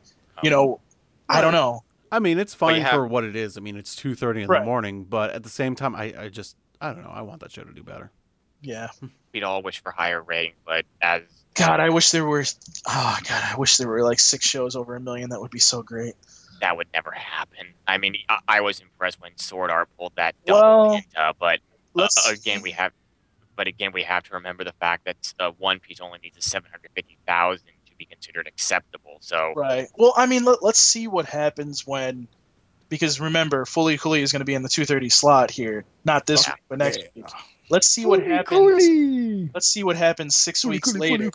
you know i don't know I mean, it's fine have- for what it is. I mean, it's two thirty in Right. the morning, but at the same time, I, I just I don't know. I want that show to do better. yeah We'd all wish for higher ratings, but as god i wish there were oh god i wish there were like six shows over a million that would be so great that would never happen. I mean, I, I was impressed when Sword Art pulled that double Well, into, but uh, again, we have, but again, we have to remember the fact that uh, One Piece only needs a seven hundred fifty thousand to be considered acceptable. So Right. Well, I mean, let, let's see what happens when, because remember, Fully Cooley is going to be in the 2:30 slot here, not this Yeah. week, but next week. Let's see what happens. Let's see what happens six weeks later.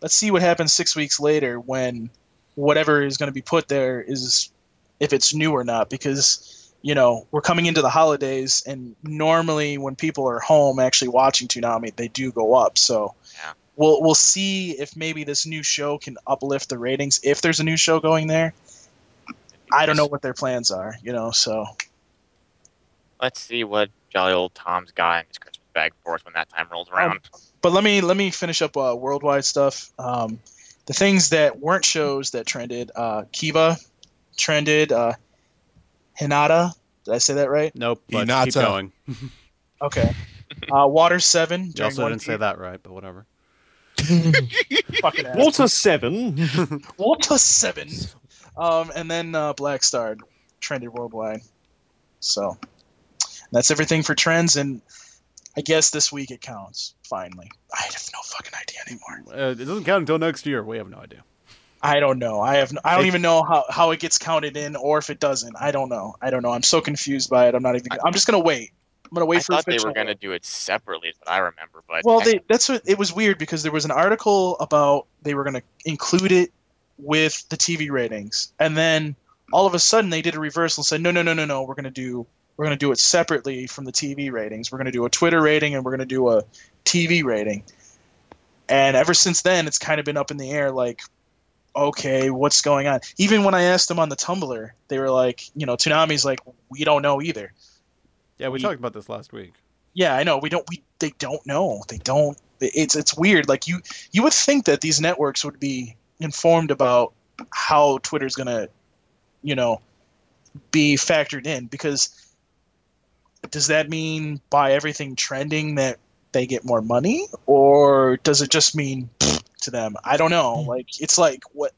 Let's see what happens six weeks later when whatever is going to be put there is, if it's new or not, because you know we're coming into the holidays, and normally when people are home actually watching Toonami, they do go up. So. Yeah. We'll, we'll see if maybe this new show can uplift the ratings if there's a new show going there. I don't know what their plans are, you know. So let's see what jolly old Tom's got in his Christmas bag for us when that time rolls around. but let me let me finish up uh, worldwide stuff. Um, the things that weren't shows that trended: uh, Kiva trended. Uh, Hinata, did I say that right? Nope, but keep going. Okay. Uh, Water Seven. You during also One didn't say that right, but whatever. Water Seven. Water Seven. Um, and then uh, Black Star trended worldwide. So that's everything for trends, and I guess this week it counts. Finally, I have no fucking idea anymore. Uh, it doesn't count until next year. We have no idea. I don't know. I have. No, I don't even know how, how it gets counted in, or if it doesn't. I don't know. I don't know. I'm so confused by it. I'm not even. I'm just gonna wait. I'm gonna wait I for. I thought they were going to do it separately, is what I remember. But Well, they that's what it was weird because there was an article about they were gonna include it with the TV ratings, and then all of a sudden they did a reversal and said, no, no, no, no, no. We're gonna do we're gonna do it separately from the TV ratings. We're gonna do a Twitter rating and we're gonna do a TV rating. And ever since then, it's kind of been up in the air. Like, okay, what's going on? Even when I asked them on the Tumblr, they were like, you know, Toonami's like, we don't know either. Yeah, we We- talked about this last week. Yeah, I know. We don't. We they don't know. They don't. It's it's weird. Like you you would think that these networks would be informed about how Twitter's gonna, you know, be factored in because does that mean by everything trending that they get more money or does it just mean to them? I don't know. Hmm. Like it's like what.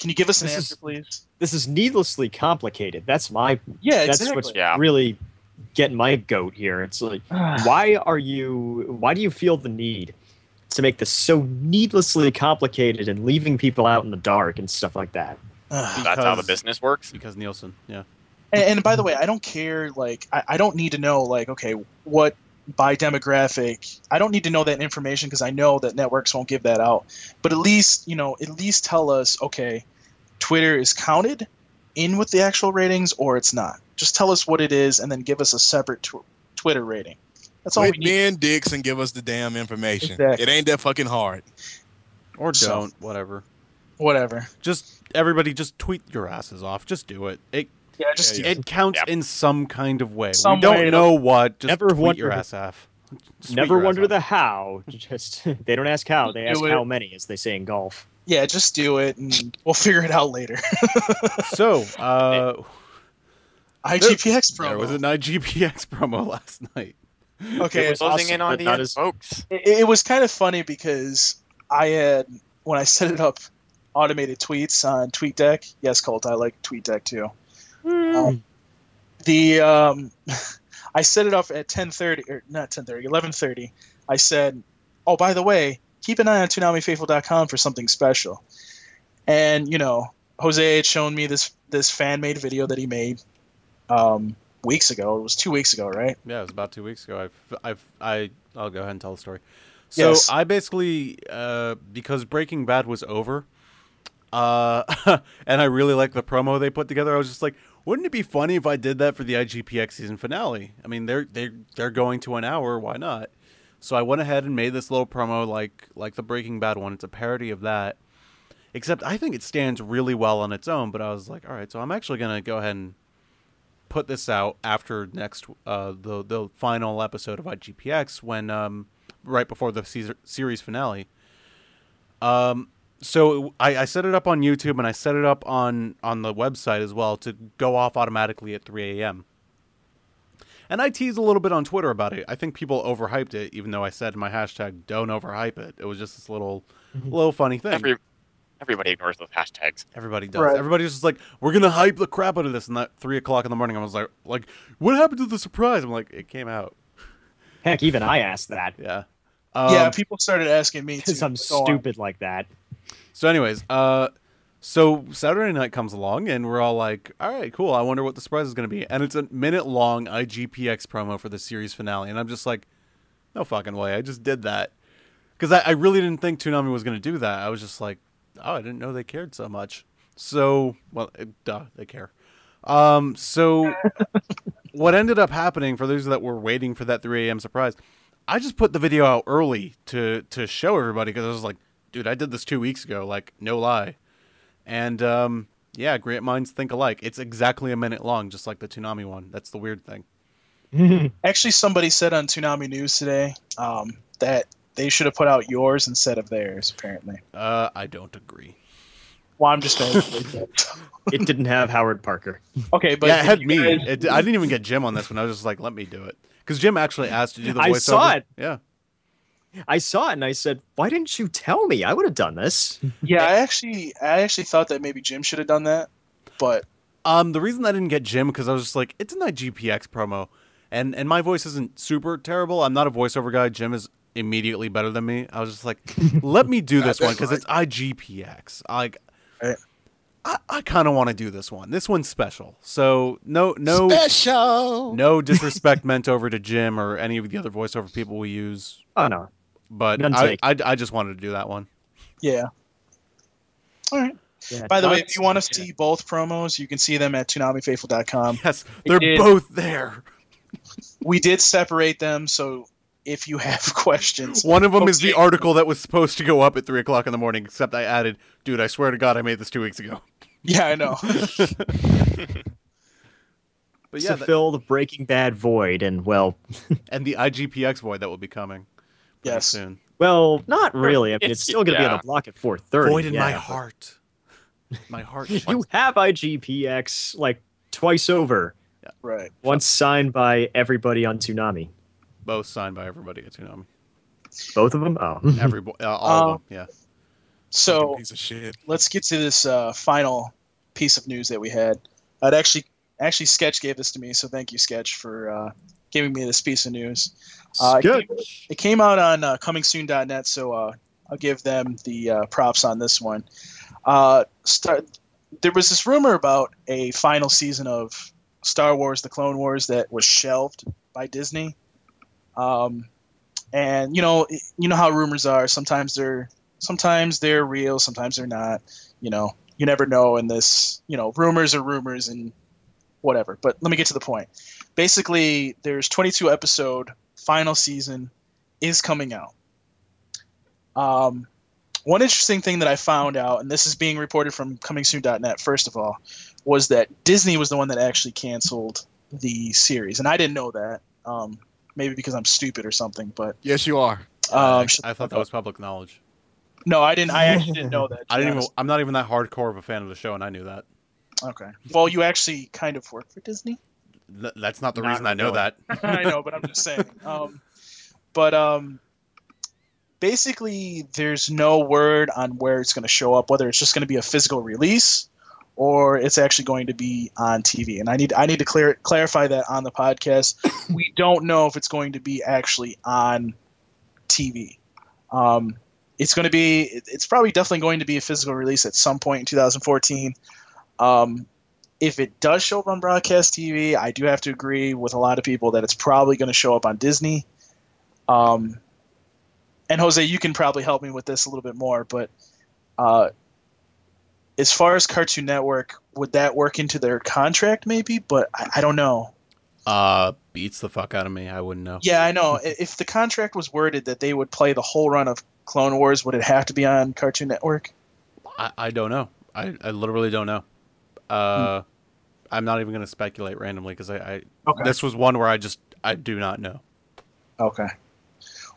Can you give us an This is- answer, please? This is needlessly complicated. That's my. Yeah, That's exactly. what's Yeah. really getting my goat here. It's like, why are you? Why do you feel the need to make this so needlessly complicated and leaving people out in the dark and stuff like that? Ugh. that's how the business works. Because Nielsen, yeah. and, and by the way, I don't care. Like, I, I don't need to know, like, okay, what by demographic. I don't need to know that information because I know that networks won't give that out. But at least, you know, at least tell us, okay, Twitter is counted in with the actual ratings or it's not. Just tell us what it is and then give us a separate tw- Twitter rating. That's all we Quit need. being dicks and give us the damn information. Exactly. It ain't that fucking hard. Or So- don't, whatever. Whatever. Just everybody, just tweet your asses off. Just do it. It Yeah, just Yeah, it counts Yep. in some kind of way. Some we don't way know what. Just Never tweet your ass off. Just Never your ass wonder off. the how. Just they don't ask how, they Do ask it. how many, as they say in golf. yeah, just do it, and we'll figure it out later. So, uh, IGPX promo. there was an IGPX promo last night. Okay, It was Closing awesome, in on the end, as- folks. it, it was kind of funny because I had when I set it up automated tweets on TweetDeck. Yes, Colt, I like TweetDeck too. Um, the um, I set it up at 10:30 or not 10:30, 11:30. I said, "Oh, by the way, keep an eye on ToonamiFaithful.com for something special." And you know, Jose had shown me this this fan made video that he made um, weeks ago. It was two weeks ago, right? Yeah, it was about two weeks ago. I've, I've, I, I'll go ahead and tell the story. So Yes. I basically, uh, because Breaking Bad was over, uh, and I really like the promo they put together. I was just like, wouldn't it be funny if I did that for the IGPX season finale? I mean, they're they they're going to an hour. Why not? So I went ahead and made this little promo like like the Breaking Bad one. It's a parody of that. Except I think it stands really well on its own. But I was like, all right, so I'm actually gonna go ahead and put this out after next uh, the the final episode of IGPX when um, right before the Caesar, series finale. Um, so I, I set it up on YouTube and I set it up on on the website as well to go off automatically at 3 a.m. And I teased a little bit on Twitter about it. I think people overhyped it, even though I said in my hashtag "Don't overhype it." It was just this little, little funny thing. Every, everybody ignores those hashtags. Everybody does. Right. Everybody's just like, we're gonna hype the crap out of this. And that three o'clock in the morning, I was like, like, what happened to the surprise? I'm like, it came out. Heck, even I asked that Yeah. Um, yeah, people started asking me because I'm go on. stupid like that. So, anyways, uh, so Saturday night comes along, and we're all like, all right, cool. I wonder what the surprise is gonna be. And it's a minute long IGPX promo for the series finale, and I'm just like, no fucking way. I just did that because I, I really didn't think Toonami was gonna do that. I was just like, oh, I didn't know they cared so much. So, well, duh, they care. Um, so what ended up happening for those that were waiting for that 3 a.m. surprise, I just put the video out early to to show everybody because I was like, dude, I did this two weeks ago, like no lie, and um, yeah, great minds think alike. It's exactly a minute long, just like the Toonami one. That's the weird thing. Actually, somebody said on Toonami News today um, that they should have put out yours instead of theirs. Apparently, Uh, I don't agree. well, I'm just saying. It didn't have Howard Parker. okay, but yeah, it had me. guys- It, I didn't even get Jim on this one. I was just like, let me do it because Jim actually asked to do the voiceover. I saw it. Yeah. I saw it and I said, "Why didn't you tell me? I would have done this." yeah, I actually, I actually thought that maybe Jim should have done that, but Um, the reason I didn't get Jim because I was just like, it's an IGPX promo, and and my voice isn't super terrible. I'm not a voiceover guy. Jim is immediately better than me. I was just like, let me do this one because it's IGPX. Like, eh. I, I kind of want to do this one. This one's special. So no no Special. no disrespect meant over to Jim or any of the other voiceover people we use, Oh no, but None I. I I just wanted to do that one. yeah. All right. Yeah, By the way, if you want to see both promos, you can see them at ToonamiFaithful.com. Yes, they're both there. We did separate them, so if you have questions, One of them is the article that was supposed to go up at three o'clock in the morning. Except I added, dude, I swear to God, I made this two weeks ago. yeah, I know. But to yeah, that- fill the Breaking Bad void, and well, and the IGPX void that will be coming pretty Yes. soon. well, not really. I mean, It's- it's still going to be on yeah. the block at 4:30. Void in my yeah. heart. My heart. You have IGPX like twice over, right. once signed by everybody on Toonami. Both signed by everybody at Toonami. Both of them. Oh, Every uh, all Um, of them. Yeah. So piece of shit. let's get to this uh, final piece of news that we had. I'd actually, actually, Sketch gave this to me, so thank you, Sketch, for uh, giving me this piece of news. Uh, it, good. came, it came out on uh, ComingSoon.net, so uh, I'll give them the uh, props on this one. Uh, start, there was this rumor about a final season of Star Wars: The Clone Wars that was shelved by Disney. Um, and you know, you know how rumors are. Sometimes they're sometimes they're real, sometimes they're not. You know, you never know. In this, you know, rumors are rumors and whatever. But let me get to the point. Basically, there's 22 episode final season is coming out. Um, one interesting thing that I found out, and this is being reported from comingsoon.net, first of all, was that Disney was the one that actually canceled the series. And I didn't know that. Um, maybe because I'm stupid or something, but Yes, you are. um, I, I thought that was public knowledge. no, I didn't. I actually didn't know that. I didn't even. I'm not even that hardcore of a fan of the show, and I knew that. Okay. Well, you actually kind of work for Disney. Th- that's not the Not reason I know that. I know, but I'm just saying. Um, but um, basically, there's no word on where it's going to show up, whether it's just going to be a physical release or it's actually going to be on TV. And I need I need to clear clarify that on the podcast. we don't know if it's going to be actually on TV. Um, it's going to be. It's probably definitely going to be a physical release at some point in 2014. Um, if it does show up on broadcast TV, I do have to agree with a lot of people that it's probably going to show up on Disney. Um, and Jose, you can probably help me with this a little bit more, but uh, as far as Cartoon Network, would that work into their contract maybe? But I, I don't know. Uh, beats the fuck out of me. I wouldn't know. Yeah, I know. If the contract was worded that they would play the whole run of Clone Wars, would it have to be on Cartoon Network? I, I don't know. I, I literally don't know. Uh, I'm not even going to speculate randomly because I, I Okay. this was one where I just I do not know. Okay.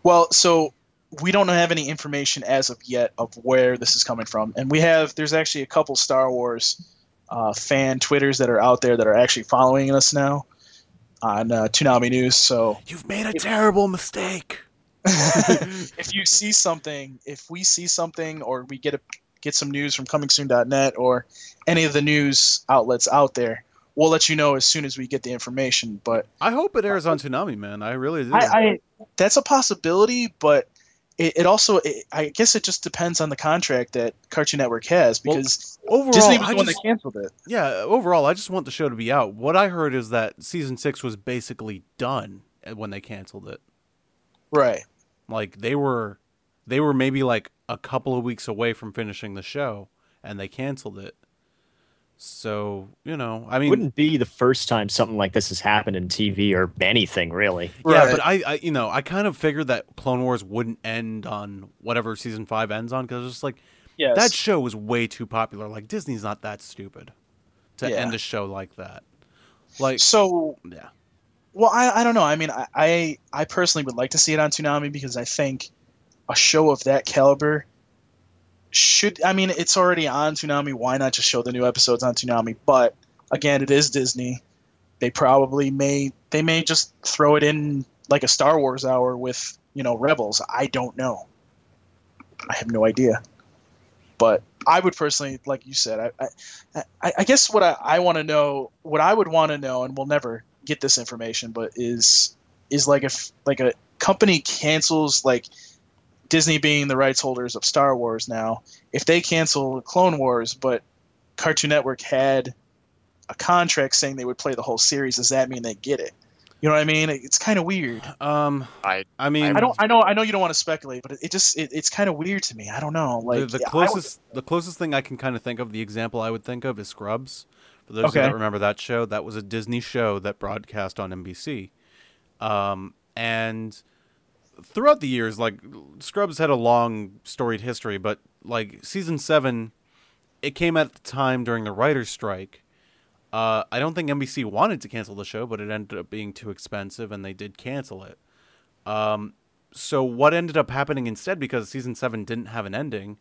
Well, so we don't have any information as of yet of where this is coming from, and we have there's actually a couple Star Wars uh, fan twitters that are out there that are actually following us now on uh, Toonami News. So You've made a terrible mistake. if you see something, if we see something, or we get a get some news from ComingSoon.net or any of the news outlets out there, we'll let you know as soon as we get the information. But I hope it airs on Toonami, man. I really do. I, I that's a possibility, but it, it also it, I guess it just depends on the contract that Cartoon Network has Well, because overall, Disney was I the one just- that canceled it. yeah. Overall, I just want the show to be out. What I heard is that season six was basically done eh, when they canceled it. Right. Like they were, they were maybe like a couple of weeks away from finishing the show, and they canceled it. So you know, I mean, it wouldn't be the first time something like this has happened in TV or anything really. Yeah, Right. but I, I, you know, I kind of figured that Clone Wars wouldn't end on whatever season five ends on because it's just like Yes. that show was way too popular. Like Disney's not that stupid to Yeah. end a show like that. Like, so yeah, well, I, I don't know. I mean, I, I I personally would like to see it on Toonami because I think a show of that caliber should. I mean, it's already on Toonami. Why not just show the new episodes on Toonami? But again, it is Disney. They probably may they may just throw it in like a Star Wars hour with you know Rebels. I don't know. I have no idea. But I would personally, like you said, I I, I, guess what I, I want to know, what I would want to know, and we'll never get this information, but is is like if like a company cancels like Disney being the rights holders of Star Wars now, if they cancel Clone Wars, but Cartoon Network had a contract saying they would play the whole series, does that mean they get it? You know what I mean? It's kind of weird. um, I- I mean, I don't. I know. I know you don't want to speculate, but it, it just it, it's kind of weird to me. I don't know. Like the, the yeah, I would- closest, the closest thing I can kind of think of, the example I would think of is Scrubs. For those Okay. that remember that show, that was a Disney show that broadcast on NBC. Um, and throughout the years, like Scrubs had a long storied history, but like season seven, it came at the time during the writer's strike. Uh, I don't think NBC wanted to cancel the show, but it ended up being too expensive, and they did cancel it. Um, so what ended up happening instead, because season seven didn't have an ending,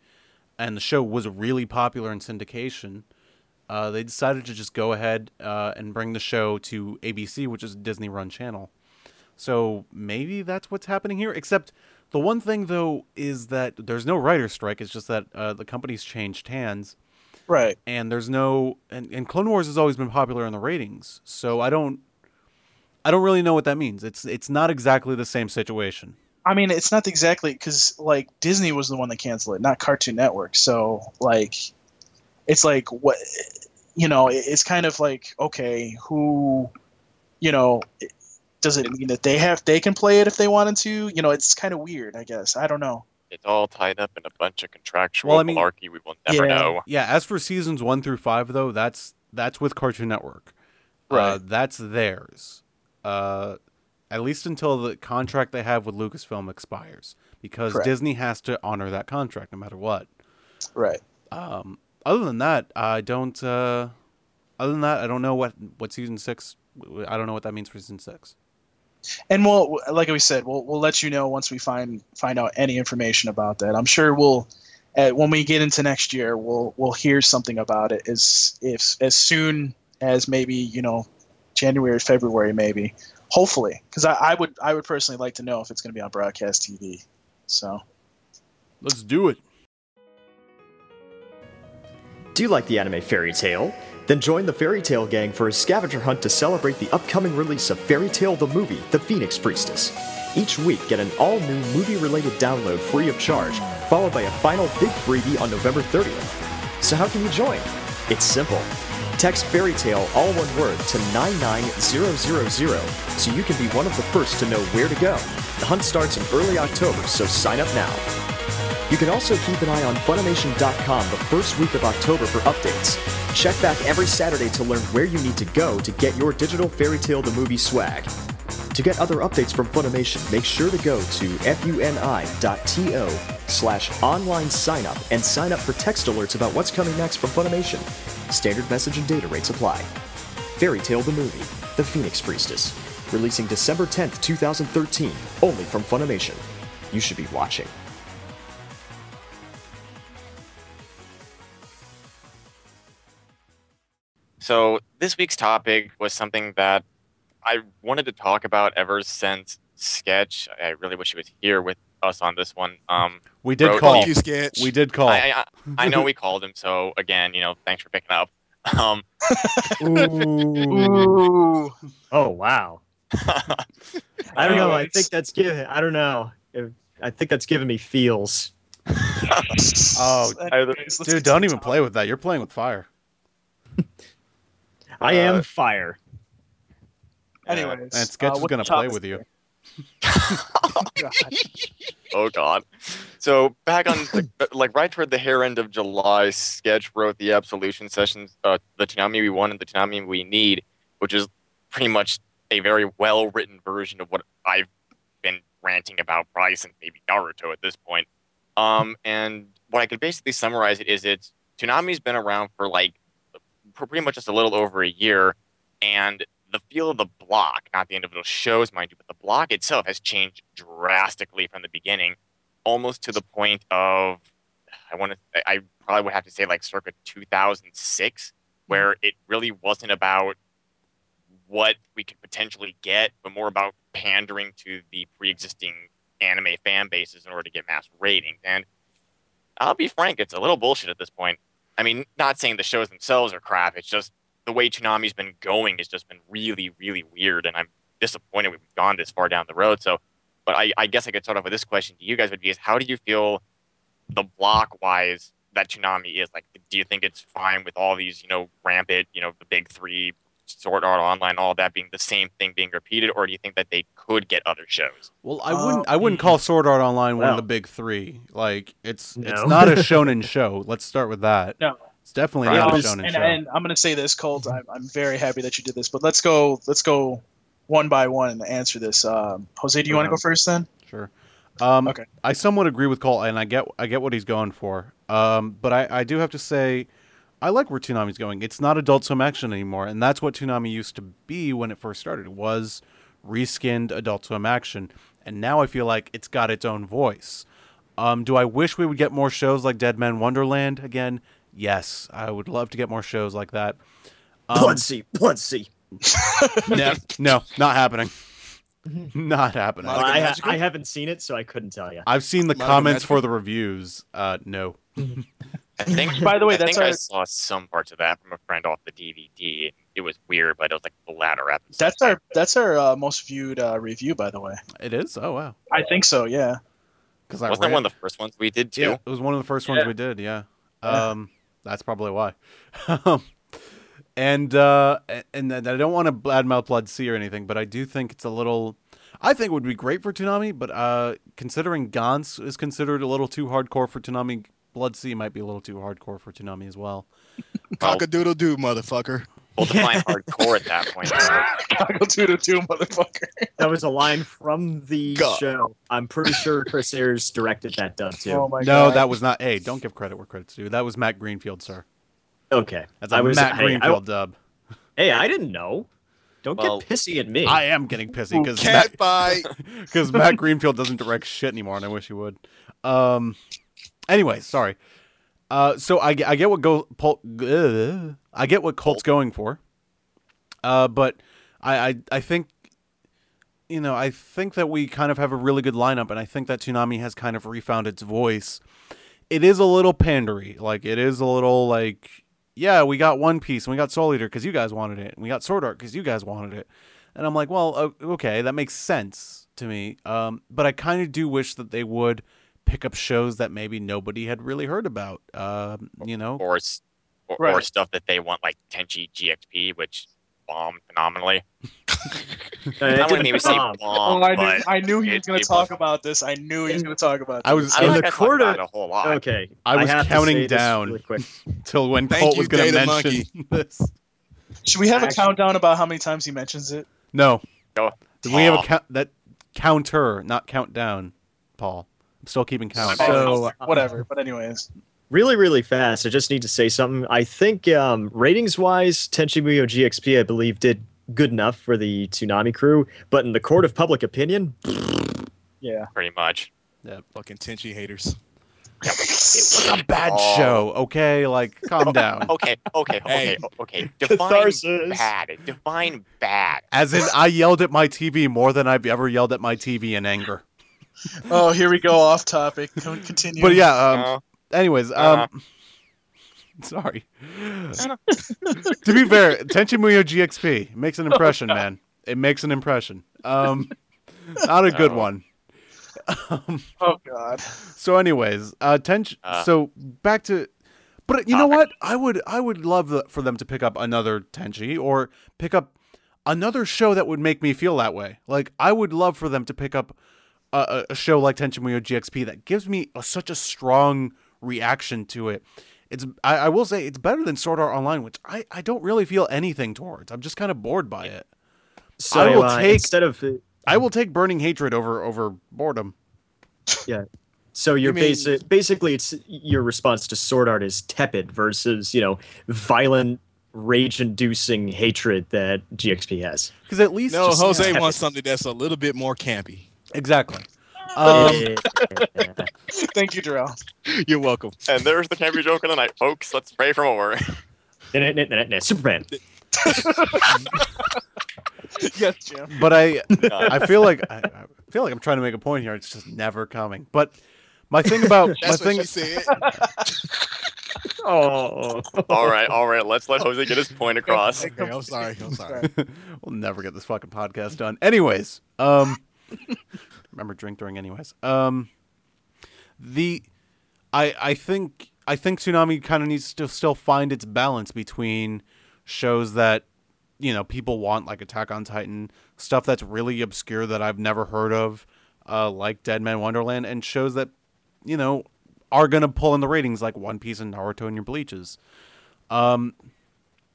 and the show was really popular in syndication, uh, they decided to just go ahead uh, and bring the show to ABC, which is a Disney-run channel. So maybe that's what's happening here. Except the one thing though is that there's no writer strike. It's just that uh, the company's changed hands, right. and there's no and, and Clone Wars has always been popular in the ratings. So I don't I don't really know what that means. It's it's not exactly the same situation. I mean, it's not exactly because like Disney was the one that canceled it, not Cartoon Network. So like, it's like what you know. it- It's kind of like okay, who, you know, it- does it mean that they have they can play it if they wanted to? You know, it's kind of weird. I guess I don't know. It's all tied up in a bunch of contractual Well, I mean- malarkey we will never Yeah. know. Yeah, as for seasons one through five, though, that's that's with Cartoon Network. Uh, Right. that's theirs. Uh, at least until the contract they have with Lucasfilm expires, because Correct. Disney has to honor that contract no matter what. Right. Um, other than that, I don't. Uh, other than that, I don't know what what season six. I don't know what that means for season six. And we'll, like we said, we'll we'll let you know once we find find out any information about that. I'm sure we'll, uh, when we get into next year, we'll we'll hear something about it as if as soon as maybe you know, January, February, maybe, hopefully, because I, I would I would personally like to know if it's going to be on broadcast TV. So Let's do it. Do you like the anime Fairy Tail? Then join the Fairy Tail Gang for a scavenger hunt to celebrate the upcoming release of Fairy Tail the movie, The Phoenix Priestess. Each week, get an all new movie related download free of charge, followed by a final big freebie on November 30th. So, how can you join? It's simple. Text Fairy Tail, all one word, to 99000 so you can be one of the first to know where to go. The hunt starts in early October, so sign up now. You can also keep an eye on Funimation.com the first week of October for updates. Check back every Saturday to learn where you need to go to get your digital Fairy Tail the movie swag. To get other updates from Funimation, make sure to go to funi.to slash online sign up and sign up for text alerts about what's coming next from Funimation. Standard message and data rates apply. Fairy Tail the movie, The Phoenix Priestess, releasing December 10th, 2013, only from Funimation. You should be watching. So this week's topic was something that I wanted to talk about ever since Sketch. I really wish he was here with us on this one. Um, We did call. Thank you, sketch. We did call. I, I, I know we called him, so again, you know, thanks for picking up. Um, Ooh. Oh wow. I don't know. I think that's given. I don't know. I think that's giving me feels. Oh, Dude, don't even play with that. You're playing with fire. I am fire. Anyways, And Sketch uh, is what gonna topic play with you. God. oh God. So back on like, uh, like right toward the hair end of July, Sketch wrote the Absolution sessions, uh, the Toonami we want and the Toonami we need, which is pretty much a very well written version of what I've been ranting about probably and maybe Naruto at this point. Um, and what I could basically summarize it is it's Toonami's been around for like for pretty much just a little over a year, and the feel of the block, not the individual shows, mind you, but the block itself has changed drastically from the beginning, almost to the point of I want to I probably would have to say like circa 2006, where mm-hmm. it really wasn't about what we could potentially get, but more about pandering to the pre-existing anime fan bases in order to get mass ratings. And I'll be frank, it's a little bullshit at this point. I mean, not saying the shows themselves are crap. It's just the way Toonami's been going has just been really, really weird, and I'm disappointed we've gone this far down the road. So, but I, I guess I could start off with this question to you guys: Would be is how do you feel the block wise that Toonami is like? Do you think it's fine with all these, you know, rampant, you know, the big three, Sword Art Online, all that being the same thing being repeated, or do you think that they could get other shows? Well, I wouldn't. I wouldn't call Sword Art Online one of the big three. Like it's it's not a shonen show. Let's start with that. No. It's definitely Right. not a and, shonen and, show. and I'm going to say this, Colt. I'm, I'm very happy that you did this, but let's go. Let's go one by one and answer this. Um, Jose, do you want to go first then? Sure. Um, Okay. I somewhat agree with Colt, and I get I get what he's going for. Um, but I, I do have to say, I like where Toonami's going. It's not Adult Swim action anymore, and that's what Toonami used to be when it first started. It was reskinned Adult Swim action, and now I feel like it's got its own voice. Um, do I wish we would get more shows like Deadman Wonderland again? Yes, I would love to get more shows like that. Um, Blood-C, Blood-C. no, no, not happening. not happening. Monica I, ha- I haven't seen it, so I couldn't tell you. I've seen the Monica comments Magical? for the reviews. Uh, no. I think. By the way, I that's think I saw some parts of that from a friend off the DVD. It was weird, but it was like the latter episode. that's our that's our uh, most viewed uh, review, by the way. It is. Oh wow. I think so. Yeah. Because I Wasn't that ran- one of the first ones we did too? Yeah, it was one of the first ones we did. Yeah. Yeah. Um, that's probably why. Um, and uh, and and I don't want to badmouth Blood-C or anything, but I do think it's a little. I think it would be great for Toonami, but uh, considering Gantz is considered a little too hardcore for Toonami, Blood-C might be a little too hardcore for Toonami as well. Cock a doodle doo, motherfucker. We'll define hardcore at that point. Goggle doodle doo, motherfucker. That was a line from the God. show. I'm pretty sure Chris Ayres directed that dub too. Oh my no, god. that was not. Hey, don't give credit where credit's due. That was Matt Greenfield, sir. Okay, That's a I was Matt hey, I- Greenfield dub. Hey, I didn't know. Don't Well, get pissy at me. I am getting pissy because Matt, because Matt Greenfield doesn't direct shit anymore, and I wish he would. Um. Anyway, sorry. Uh. So I, get- I get what go Pol- uh, I get what Colt's going for. Uh. But I I I think. You know, I think that we kind of have a really good lineup, and I think that Toonami has kind of refound its voice. It is a little pandery, like it is a little like, yeah, we got One Piece and we got Soul Eater because you guys wanted it, and we got Sword Art because you guys wanted it, and I'm like, well, okay, that makes sense to me. Um, but I kind of do wish that they would pick up shows that maybe nobody had really heard about. Um, you know, or, s- or, or stuff that they want, like Tenchi GXP, which bombed phenomenally. I wouldn't didn't even say bomb. bomb, Oh, I knew, but I knew he was going to talk was- about this. I knew he was going to talk about this. I was- I In the think quarter- a whole lot. Okay, I was have to counting down. really quick. till when Thank Colt you, was going to Data mention this. Should we have a countdown about how many times he mentions it? No, Go. we have a Aw. count that counter, not countdown. Paul, I'm still keeping count. So, Oh, whatever. But anyways, Really, really fast. I just need to say something. I think um, ratings wise, Tenchi Muyo GXP, I believe, did good enough for the Toonami crew. But in the court of public opinion, yeah. Pretty much. Yeah, fucking Tenchi haters. It's a bad Oh. show. Okay, like calm down. Okay, okay, okay, Hey. okay. Define Catharsis. bad. Define bad. As in, I yelled at my TV more than I've ever yelled at my TV in anger. Oh, here we go off topic. Continue. But yeah. Um, Uh, anyways, Uh-huh. um, sorry. to be fair, Tenchi Muyo GXP makes an impression, man. It makes an impression. Um, not a good Oh. one. Um, Oh God. So, anyways, uh, Tench. Uh. so back to, but you know what? I would, I would love the, for them to pick up another Tenchi or pick up another show that would make me feel that way. Like I would love for them to pick up a, a- a show like Tenchi Muyo GXP that gives me a, such a strong reaction to it. It's, I, I will say, it's better than Sword Art Online, which I, I don't really feel anything towards. I'm just kind of bored by it. so I will uh, take- instead of I will take burning hatred over over boredom. Yeah. So you're You mean- basic basically it's your response to Sword Art is tepid versus you know violent, rage-inducing hatred that GXP has. Because at least No, just- Jose yeah. wants something that's a little bit more campy. Exactly. Um, Thank you, Darrell. You're welcome. and there's the campy joke of the night, folks. Let's pray for more. Superman. yes, Jim. but I I feel like I, I feel like I'm trying to make a point here. It's just never coming. But my thing about my That's what thing she said. Oh. all right, all right. Let's let Jose get his point across. Okay, I'm sorry. I'm sorry. we'll never get this fucking podcast done. Anyways, um, remember drink during anyways. Um, the I I think I think Toonami kind of needs to still find its balance between shows that you know people want like Attack on Titan, stuff that's really obscure that I've never heard of, uh, like Deadman Wonderland, and shows that you know are gonna pull in the ratings like One Piece and Naruto and your Bleaches. Um,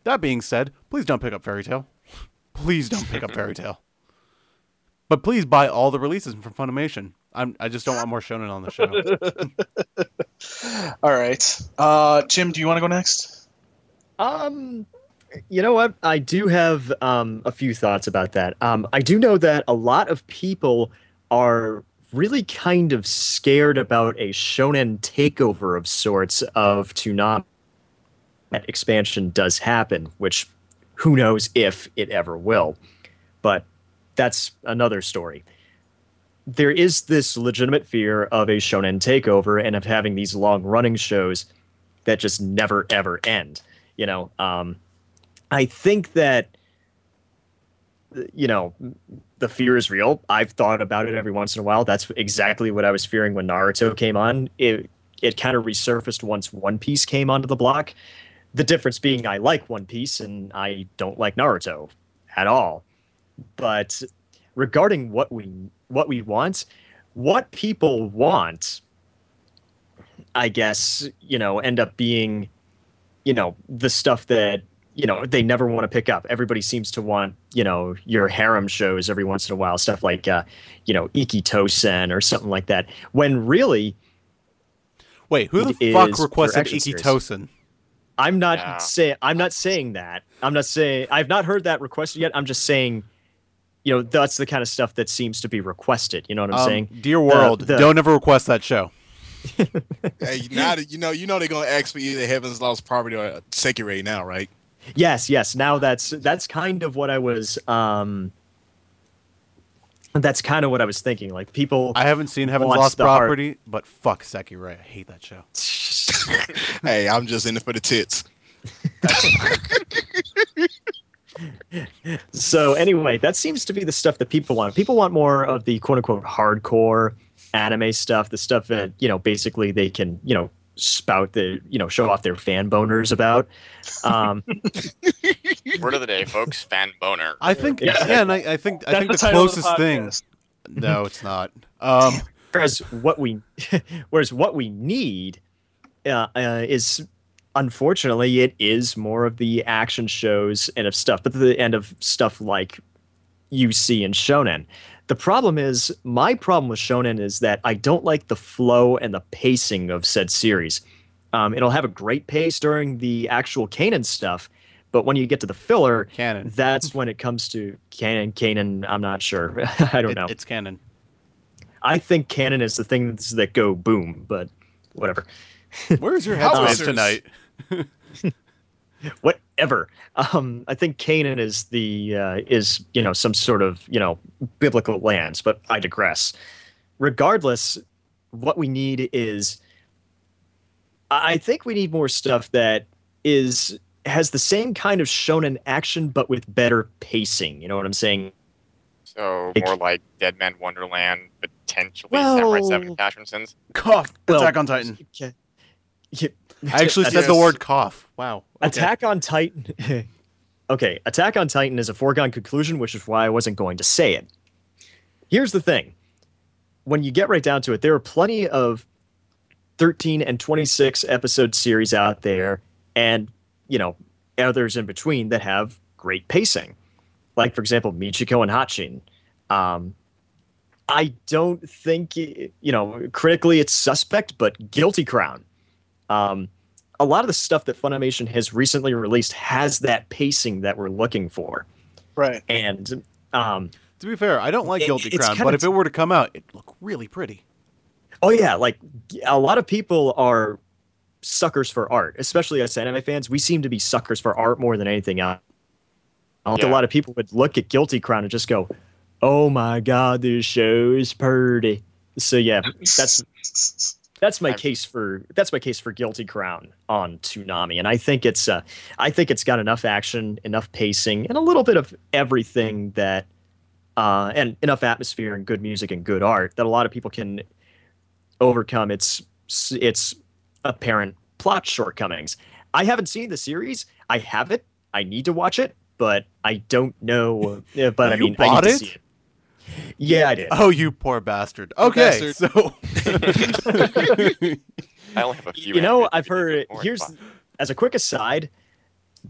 that being said, please don't pick up Fairy Tail. Please don't pick up Fairy Tail. But please buy all the releases from Funimation. I'm I just don't want more shonen on the show. All right. Uh, Jim, do you want to go next? Um, you know what? I do have um, a few thoughts about that. Um, I do know that a lot of people are really kind of scared about a shonen takeover of sorts of Toonami. That expansion does happen, which who knows if it ever will. But that's another story. There is this legitimate fear of a shonen takeover and of having these long running shows that just never ever end you know? Um i think that you know the fear is real. I've thought about it every once in a while. That's exactly what i was fearing when naruto came on. It it kind of resurfaced once one piece came onto the block. The difference being i like one piece and i don't like naruto at all but regarding what we what we want what people want i guess you know end up being you know the stuff that you know they never want to pick up. Everybody seems to want you know your harem shows every once in a while, stuff like uh, you know Ikki Tousen or something like that. When really, Wait, who the fuck requested action Iki series. Tosen? I'm not Yeah. saying I'm not saying that. I'm not saying I've not heard that requested yet. I'm just saying, you know, that's the kind of stuff that seems to be requested. You know what I'm Um, saying? Dear world, the- don't ever request that show. Hey, now that you know, you know they're gonna ask for either Heaven's Lost Property or Sekirei now, right? Yes, yes. Now that's that's kind of what I was. um That's kind of what I was thinking. Like people. I haven't seen Heaven's Lost the heart. Property, but fuck Sekirei. I hate that show. hey, I'm just in it for the tits. So anyway, that seems to be the stuff that people want. People want more of the quote unquote hardcore anime stuff, the stuff that you know basically they can you know spout the you know show off their fan boners about. Um, Word of the day, folks. Fan boner. I think, Yeah. yeah, and I, I think, I think the, title of the closest thing. No, it's not. Um, whereas what we whereas what we need uh, uh, is unfortunately it is more of the action shows and of stuff but the end of stuff like you see in shonen the problem is my problem with shonen is that i don't like the flow and the pacing of said series um, it'll have a great pace during the actual Kanan stuff but when you get to the filler canon. that's when it comes to canon. Kanan I'm not sure I don't It- know It's canon. I think canon is the things that go boom, but whatever. Where's your How headspace tonight? Whatever. Um, I think Canaan is the uh, is you know some sort of you know biblical lands, but I digress. Regardless, what we need is, I I think we need more stuff that is has the same kind of shonen action, but with better pacing. You know what I'm saying? So It- more like Deadman Wonderland, potentially Well- Samurai Seven Passion Sins. Cough. Well, Attack on Titan. Okay. Yeah. I actually said the word cough. Wow. Okay. Attack on Titan. okay, Attack on Titan is a foregone conclusion, which is why I wasn't going to say it. Here's the thing when you get right down to it, there are plenty of 13 and 26 episode series out there, and, you know, others in between that have great pacing. Like, for example, Michiko and Hatchin. Um, I don't think, you know, critically it's suspect, but Guilty Crown. Um, a lot of the stuff that Funimation has recently released has that pacing that we're looking for. Right. And um, To be fair, I don't like Guilty it's Crown, kinda but if it were to come out, it'd look really pretty. oh yeah, like a lot of people are suckers for art, especially us anime fans. We seem to be suckers for art more than anything else. I think Yeah. A lot of people would look at Guilty Crown and just go, "Oh my god, this show is pretty." So yeah, that's that's my I've- case for that's my case for Guilty Crown on Toonami, and I think it's uh, I think it's got enough action, enough pacing, and a little bit of everything that, uh, and enough atmosphere and good music and good art that a lot of people can overcome its its apparent plot shortcomings. I haven't seen the series. I have it. I need to watch it, but I don't know. uh, But I You mean, I bought need it? to see it. Yeah, I did. Oh, you poor bastard. Okay, bastard. so I only have a few. you know, I've heard. Here's as a quick aside,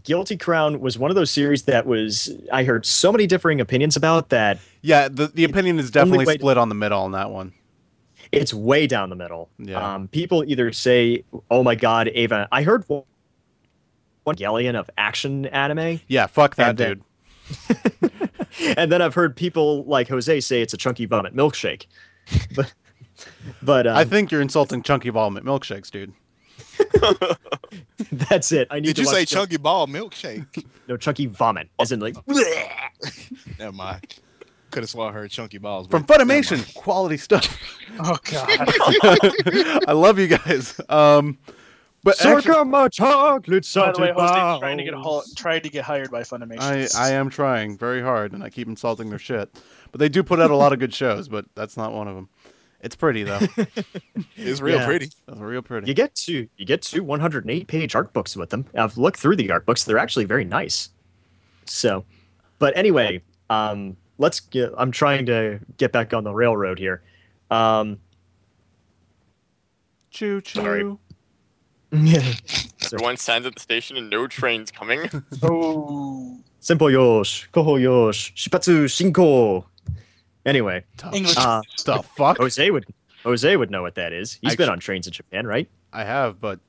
Guilty Crown was one of those series that was I heard so many differing opinions about that yeah, the the opinion is definitely way to- split on the middle on that one. it's way down the middle. Yeah. Um, people either say, "Oh my God, Ava!" I heard one one Gellion of action anime, Yeah, fuck that And then- dude. and then I've heard people like Jose say it's a chunky vomit milkshake. but but um, I think you're insulting chunky vomit milkshakes, dude. that's it. I need Did to you say the- chunky ball milkshake? No, chunky vomit, as in like. Never mind. Could have sworn I heard chunky balls. From but never mind. Funimation, quality stuff. Oh god. I love you guys. Um, but actually, Suck on my chocolate By the salted way, Jose trying to get hol- tried to get hired by Funimation. I I am trying very hard, and I keep insulting their shit. But they do put out a lot of good shows, but that's not one of them. It's pretty though. It's real Yeah. pretty. It's real pretty. You get to you get to 108 page art books with them. I've looked through the art books; they're actually very nice. So, but anyway, um, let's. Get, I'm trying to get back on the railroad here. Um, Choo choo. Sorry. Everyone stands at the station and no train's coming. Oh, Simple yosh, koho yosh, shipatsu shinko. Anyway, English. uh, the fuck? Jose would Jose would know what that is. He's been Actu- on trains in Japan, right? I have, but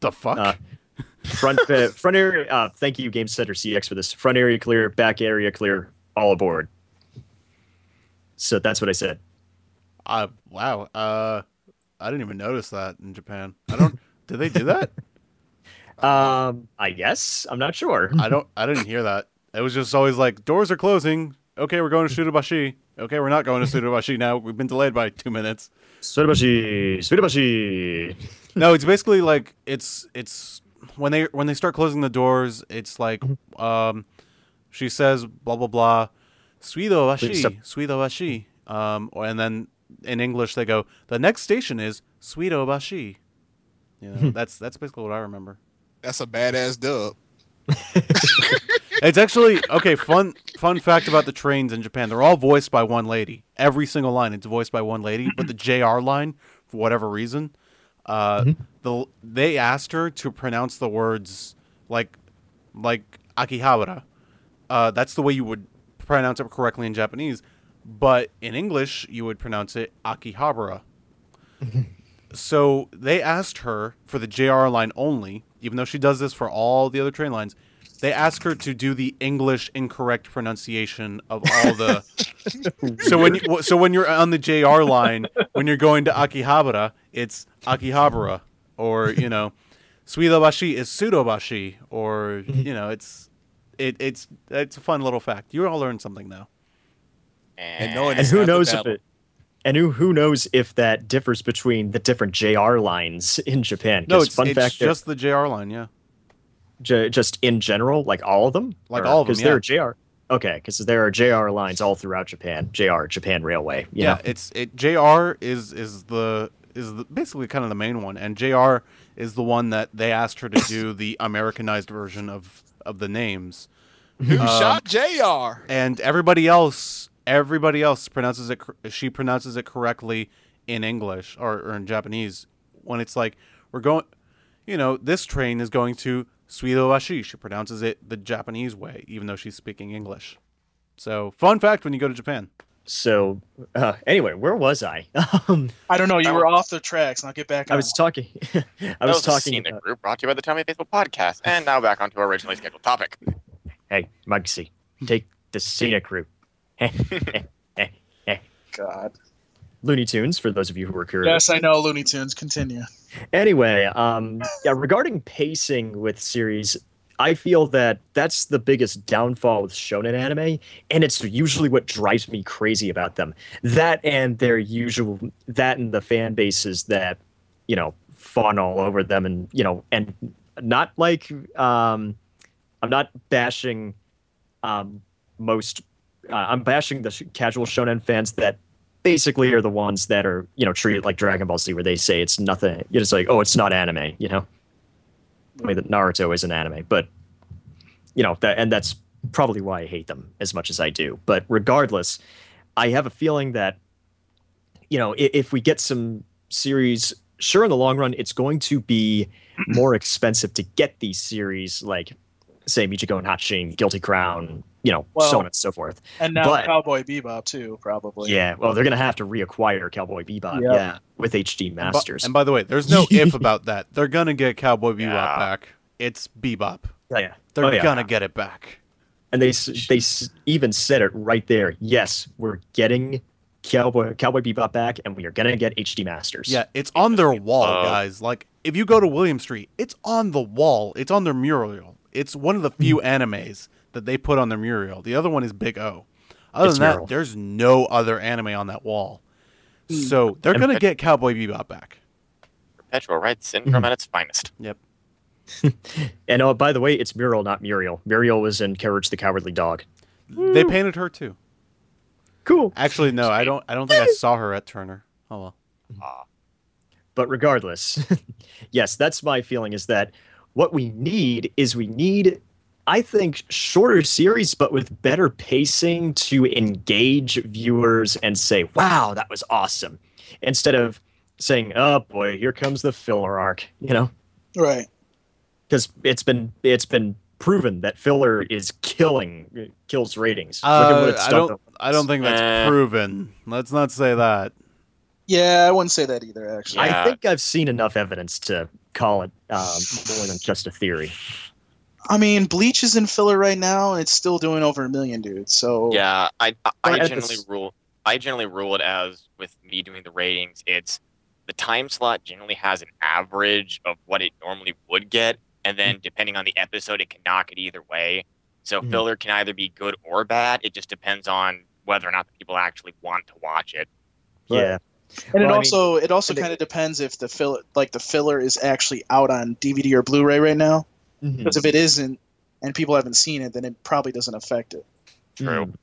the fuck? Uh, Front uh, front area. Uh, thank you, Game Center CX for this. Front area clear, back area clear, all aboard. So that's what I said. Uh, wow. Uh, I didn't even notice that in Japan. I don't. Did they do that? Um, I guess I'm not sure. I don't. I didn't hear that. It was just always like doors are closing. Okay, we're going to Shudabashi. Okay, we're not going to Shudabashi now. We've been delayed by two minutes. Sudabashi, Sudabashi. No, it's basically like it's it's when they when they start closing the doors. It's like um, she says blah blah blah, suido Please stop. washi, suido washi. Um, and then in English they go the next station is suido bashi. You know, that's that's basically what I remember. That's a badass dub. It's actually okay. Fun fun fact about the trains in Japan: they're all voiced by one lady. Every single line, it's voiced by one lady, but the JR line, for whatever reason, uh, the they asked her to pronounce the words like like Akihabara. Uh, that's the way you would pronounce it correctly in Japanese, but in English you would pronounce it Akihabara. so they asked her for the JR line only, even though she does this for all the other train lines. They ask her to do the English incorrect pronunciation of all the. so when you, so when you're on the JR line, when you're going to Akihabara, it's Akihabara, or you know, Suidobashi is Sudobashi, or you know, it's it, it's it's a fun little fact. You all learned something though. And knowing And it's who not the knows if it? And who who knows if that differs between the different JR lines in Japan? No, it's, fun it's fact, just the JR line. Yeah, ju- just in general, like all of them, Like all of them, Because there are JR. Okay, because there are JR lines all throughout Japan. JR, Japan Railway. You yeah. know? It's it. JR is is the is the, basically kind of the main one, and JR is the one that they asked her to do the Americanized version of of the names. Who Um, shot Jr. and everybody else everybody else pronounces it she pronounces it correctly in english or, or in japanese when it's like we're going you know this train is going to suidoashi she pronounces it the japanese way even though she's speaking english so fun fact when you go to japan So uh, anyway, where was I? um, I don't know. You were was- off the tracks. and I'll get back. I was talking. I That was the talking. Scenic about- group brought to you by the Toonami Faithful podcast. And now back onto our originally scheduled topic. hey, Mugsy, take the scenic route. God. Looney Tunes, for those of you who were curious. Yes, I know. Looney Tunes. Continue. Anyway, um, yeah, regarding pacing with series, I feel that that's the biggest downfall with shonen anime, and it's usually what drives me crazy about them. That and their usual, that and the fan bases that, you know, fawn all over them, and you know, and not like, um, I'm not bashing, um, most, uh, I'm bashing the sh- casual shonen fans that basically are the ones that are you know treated like Dragon Ball Z, where they say it's nothing. You it's like, oh, it's not anime. You know, the way that Naruto is an anime, but you know that, and that's probably why I hate them as much as I do. But regardless, I have a feeling that you know if, if we get some series, sure, in the long run, it's going to be more expensive to get these series like. Say Michiko and Hatchin, Guilty Crown, you know, Well, so on and so forth. And now But- Cowboy Bebop too, probably. Yeah, well, they're gonna have to reacquire Cowboy Bebop, Yep. yeah, with HD Masters. and by the way there's no if about that they're gonna get cowboy bebop Yeah. back it's bebop Oh, yeah, they're Oh, yeah. gonna get it back and they they even said it right there. Yes, we're getting Cowboy Cowboy Bebop back, and we are gonna get HD Masters. Yeah, it's on their wall, Uh, guys. Like if you go to William Street, it's on the wall. It's on their mural. It's one of the few Hmm. animes that they put on their mural. The other one is Big O. Other It's than that, mural. there's no other anime on that wall. Hmm. So they're gonna get Cowboy Bebop back. Perpetual Red Syndrome Mm-hmm. at its finest. Yep. And oh, by the way, it's Muriel, not Muriel. Muriel was in Courage the Cowardly Dog. They painted her too. Cool. Actually, no, I don't. I don't think I saw her at Turner. Oh well. Ah, But regardless, yes, that's my feeling is that what we need is we need, I think, shorter series, but with better pacing to engage viewers and say, wow, that was awesome. Instead of saying, oh boy, here comes the filler arc, you know? Right. because it's been it's been proven that filler is killing kills ratings. Look at what Uh, it's I don't. I don't think that's Eh. proven. Let's not say that. Yeah, I wouldn't say that either. Actually. Yeah. I think I've seen enough evidence to call it um, more than just a theory. I mean, Bleach is in filler right now, and it's still doing over a million, dude. So Yeah, I I, I generally this- rule I generally rule it as with me doing the ratings, it's the time slot generally has an average of what it normally would get, and then depending on the episode, it can knock it either way. So Mhm. filler can either be good or bad. It just depends on whether or not the people actually want to watch it. Right. Yeah, and Well, I it mean- also it also kind of depends if the filler like the filler is actually out on DVD or Blu-ray right now. Mhm. Because if it isn't, and people haven't seen it, then it probably doesn't affect it. True. Mhm.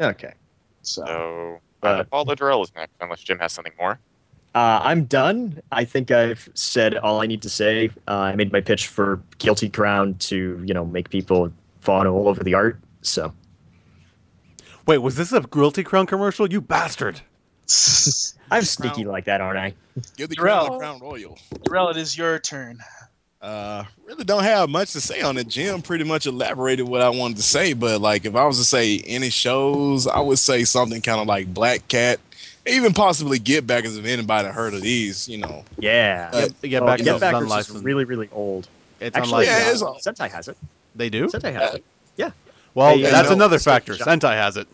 Okay. So So Uh, uh, Paul Ladrell is next, unless Jim has something more. Uh, I'm done. I think I've said all I need to say. Uh, I made my pitch for Guilty Crown to, you know, make people fawn all over the art. So Wait, was this a Guilty Crown commercial? You bastard! I'm sneaky like that, aren't I? Give the Darrell. crown, crown royal. Darrell, it is your turn. Uh, really don't have much to say on it. Jim pretty much elaborated what I wanted to say, but like if I was to say any shows, I would say something kind of like Black Cat, even possibly GetBackers if anybody heard of these, you know. Yeah. Uh, Get, get Oh, back. Get is is really, really old. it's Actually, Yeah, it's uh, all- Sentai has it. they do. Sentai has it. Yeah. Well, Hey, uh, that's no, another factor. shop. Sentai has it.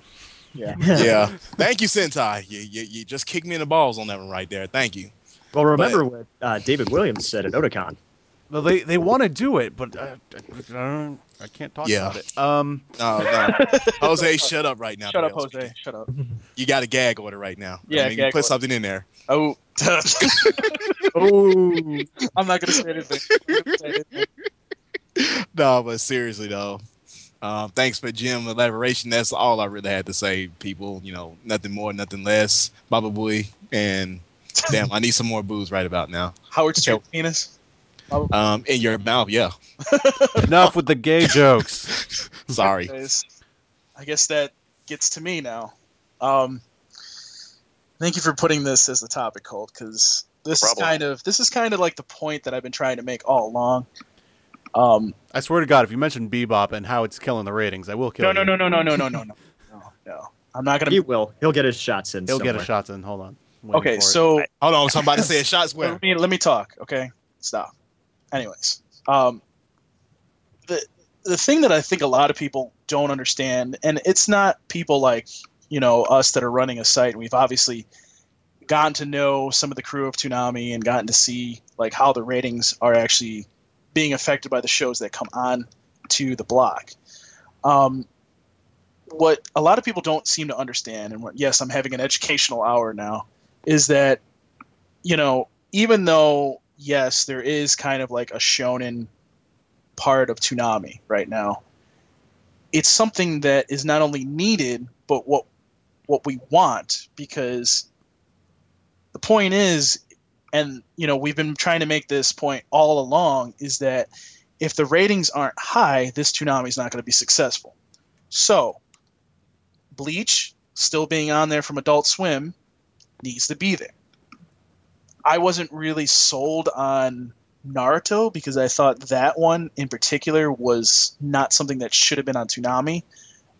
Yeah. Yeah. Thank you, Sentai. You, you, you just kicked me in the balls on that one right there. Thank you. Well, remember what uh, David Williams said at Otakon. Well, they they want to do it, but uh, I, I can't talk Yeah. about it. Um, No, no. Jose, shut up right now. Shut up, Darrell. Jose. Shut up. You got a gag order right now. Yeah, I mean, you gag put order. something in there. Oh. Oh, I'm not gonna say anything. Gonna say anything. no, but seriously though, um, thanks for Jim elaboration. That's all I really had to say, people. You know, nothing more, nothing less. Baba Booey, and damn, I need some more booze right about now. Howard Stern penis. Um, in your mouth, yeah. enough with the gay jokes. Sorry. I guess that gets to me now. Um, thank you for putting this as the topic, Colt, because this Problem. is kind of this is kind of like the point that I've been trying to make all along. Um, I swear to God, if you mention Bebop and how it's killing the ratings, I will kill no, you. no, no, no, no, no, no, no, no, no, no. I'm not gonna. He will. He'll get his shots in. He'll get a somewhere. shot in. Hold on. Okay, for it. so Hold on, somebody said shots where? let me let me talk. Okay, stop. Anyways, um, the the thing that I think a lot of people don't understand, and it's not people like you know us that are running a site. And we've obviously gotten to know some of the crew of Toonami and gotten to see like how the ratings are actually being affected by the shows that come on to the block. Um, what a lot of people don't seem to understand, and what, yes, I'm having an educational hour now, is that you know even though yes, there is kind of like a shonen part of Toonami right now. It's something that is not only needed, but what what we want because the point is and you know we've been trying to make this point all along is that if the ratings aren't high this Toonami is not going to be successful so bleach still being on there from adult swim needs to be there i wasn't really sold on naruto because i thought that one in particular was not something that should have been on Toonami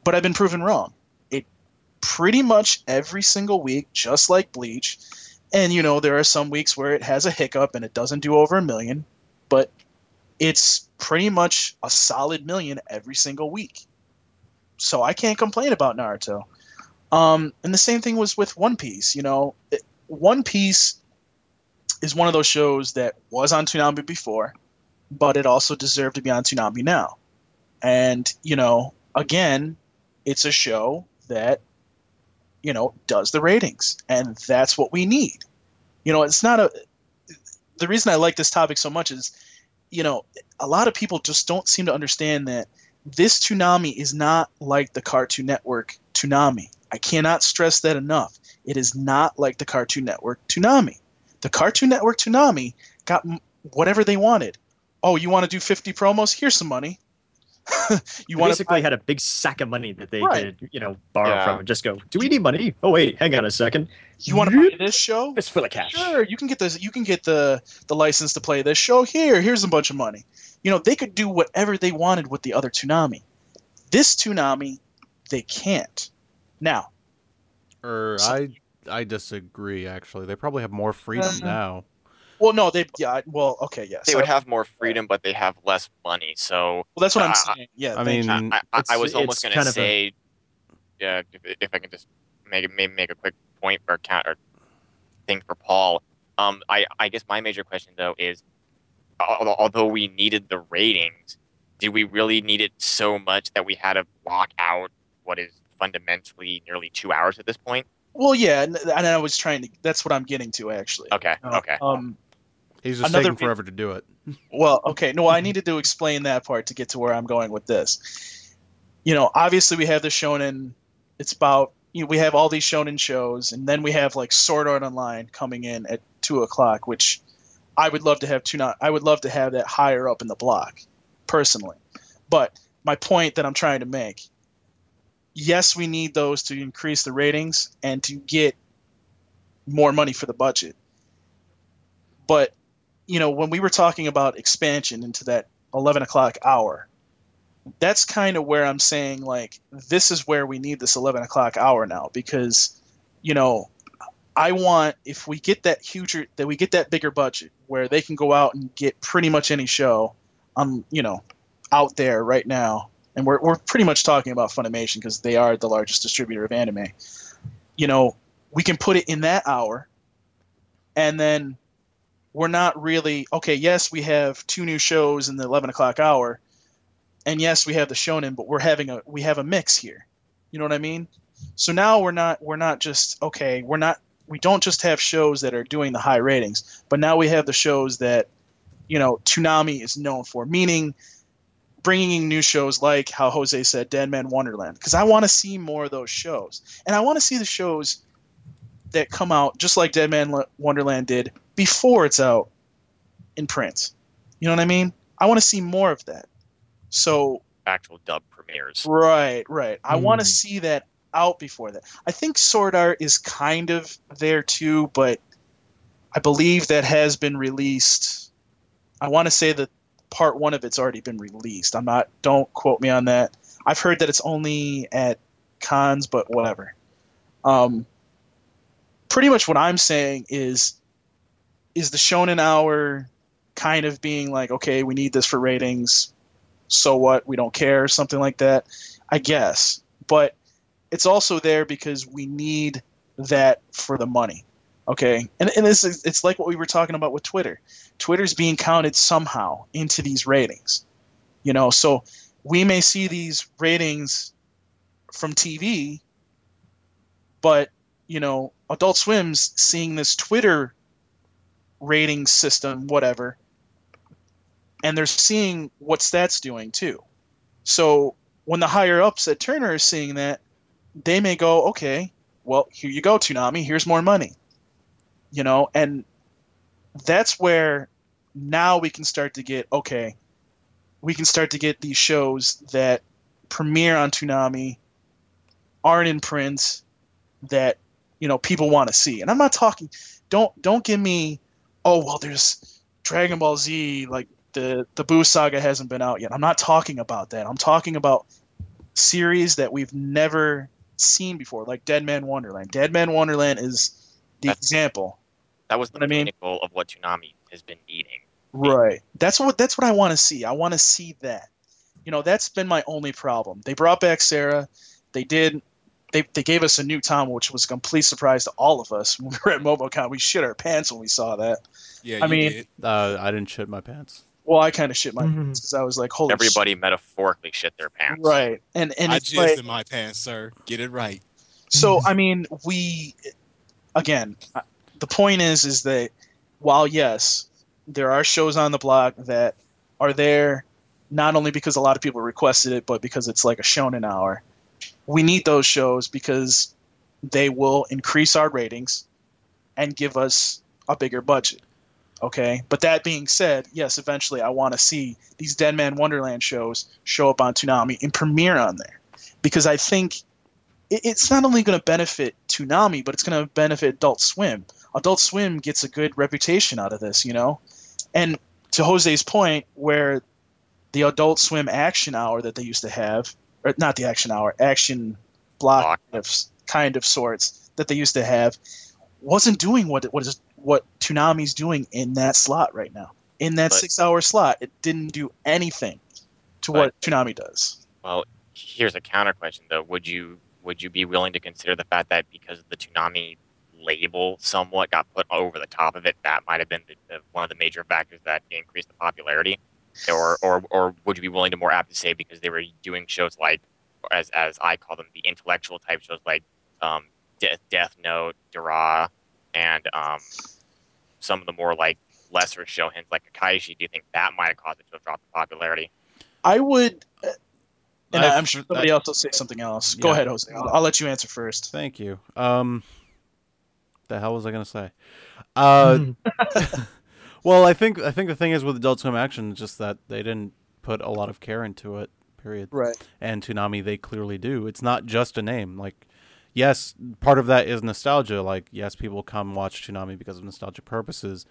but i've been proven wrong. It pretty much every single week just like bleach and you know there are some weeks where it has a hiccup and it doesn't do over a million but it's pretty much a solid million every single week. So i can't complain about naruto. Um, and the same thing was with one piece you know it, one piece is one of those shows that was on Toonami before but it also deserved to be on Toonami now and you know again it's a show that you know does the ratings and that's what we need you know it's not a the reason i like this topic so much is you know a lot of people just don't seem to understand that this Toonami is not like the Cartoon Network Toonami. I cannot stress that enough. It is not like the Cartoon Network Toonami. The Cartoon Network Toonami got whatever they wanted. Oh, you want to do 50 promos? Here's some money. you They want basically to had a big sack of money that they Right. could, you know, borrow Yeah. from and just go, Do we need money? Oh wait, hang on a second. you want to buy this show? It's full of cash. Sure, you can get this. You can get the the license to play this show. Here, here's a bunch of money. You know, they could do whatever they wanted with the other Toonami. This Toonami, they can't. Now, Or So- I I disagree. Actually, they probably have more freedom Uh, now. well, no, they yeah, well, okay, yes. They I- would have more freedom, but they have less money. So well, that's what I'm I- I- saying. Yeah, I mean. I, I, I was almost going to of a- say, yeah, if, if I can just make maybe make a quick point or counter thing for Paul. Um, I I guess my major question though is, al- although we needed the ratings, did we really need it so much that we had to block out what is fundamentally nearly two hours at this point? Well, yeah, and, and I was trying to. That's what I'm getting to actually. Okay, Uh, okay. Um, He's just another taking forever to do it. Well, okay. No, I needed to explain that part to get to where I'm going with this. You know, obviously we have the shonen. It's about you know, we have all these shonen shows, and then we have like Sword Art Online coming in at two o'clock, which I would love to have two. Not I would love to have that higher up in the block, personally. But my point that I'm trying to make, yes, we need those to increase the ratings and to get more money for the budget. But you know, when we were talking about expansion into that 11 o'clock hour, that's kind of where I'm saying, like, this is where we need this 11 o'clock hour now because, you know, I want, if we get that huger, that we get that bigger budget where they can go out and get pretty much any show, um, you know, out there right now. And we're, we're pretty much talking about Funimation because they are the largest distributor of anime. You know, we can put it in that hour and then we're not really okay. Yes, we have two new shows in the eleven o'clock hour, and yes, we have the shonen, but we're having a we have a mix here. You know what I mean? So now we're not we're not just okay. We're not we don't just have shows that are doing the high ratings, but now we have the shows that you know Toonami is known for, meaning bringing in new shows like how Jose said, Deadman Wonderland, because I want to see more of those shows, and I want to see the shows that come out just like Deadman Wonderland did before it's out in print. You know what I mean? I want to see more of that. So Actual dub premieres. right, right. I want to Hmm. see that out before that. I think Sword Art is kind of there too, but I believe that has been released. I want to say that part one of it's already been released. I'm not. Don't quote me on that. I've heard that it's only at cons, but whatever. Um, pretty much what I'm saying is, is the Shonen Hour kind of being like, okay, we need this for ratings. So what? We don't care, something like that. I guess, but it's also there because we need that for the money. Okay, and and this is it's like what we were talking about with Twitter. Twitter's being counted somehow into these ratings. You know, so we may see these ratings from TV, but you know, Adult Swim's seeing this Twitter rating system, whatever, and they're seeing what stats doing too. So when the higher ups at Turner are seeing that, they may go, okay, well, here you go, Toonami, here's more money. You know, and that's where now we can start to get, okay, we can start to get these shows that premiere on Toonami, aren't in print, that, you know, people want to see. And I'm not talking, don't don't give me, oh, well, there's Dragon Ball Z, like the, the Boo saga hasn't been out yet. I'm not talking about that. I'm talking about series that we've never seen before, like Deadman Wonderland. Deadman Wonderland is the That's- example. That was the What I mean- pinnacle of what Toonami has been needing. Right. That's what that's what I want to see. I want to see that. You know, that's been my only problem. They brought back Sarah. They did they, they gave us a new Tom, which was a complete surprise to all of us when we were at MomoCon. We shit our pants when we saw that. Yeah, I you mean- did. Uh, I didn't shit my pants. Well, I kind of shit my Mhm. pants because I was like, holy Everybody metaphorically shit their pants. Right. And and I it's jizzed like, in my pants, sir. Get it right. So I mean, we again, the point is, is that while yes, there are shows on the block that are there not only because a lot of people requested it, but because it's like a shonen hour. We need those shows because they will increase our ratings and give us a bigger budget. Okay, but that being said, yes, eventually I want to see these Deadman Wonderland shows show up on Toonami and premiere on there, because I think it, it's not only going to benefit Toonami, but it's going to benefit Adult Swim. Adult Swim gets a good reputation out of this, you know, and to Jose's point, where the Adult Swim Action Hour that they used to have, or not the Action Hour, Action Block, of, kind of sorts that they used to have, wasn't doing what what is what Toonami's doing in that slot right now. In that But- six-hour slot, it didn't do anything to what Toonami does. Well, here's a counter question though. Would you would you be willing to consider the fact that because the Toonami label somewhat got put over the top of it, that might have been the, the, one of the major factors that increased the popularity? Or, or, or would you be willing to more apt to say because they were doing shows like, as, as I call them, the intellectual type shows like um, Death, Death Note, Dara, and um, some of the more like lesser show hints like Kekkaishi, do you think that might have caused it to have dropped in popularity? I would, uh, and I've- I'm sure somebody I- else will say something else. Go Yeah. ahead, Jose. I'll, I'll let you answer first. Thank you. Um, the hell was I gonna say? Uh, well, I think I think the thing is with Adult Swim Action, just that they didn't put a lot of care into it. Period. Right. And Toonami, they clearly do. It's not just a name. Like, yes, part of that is nostalgia. Like, yes, people come watch Toonami because of nostalgic purposes,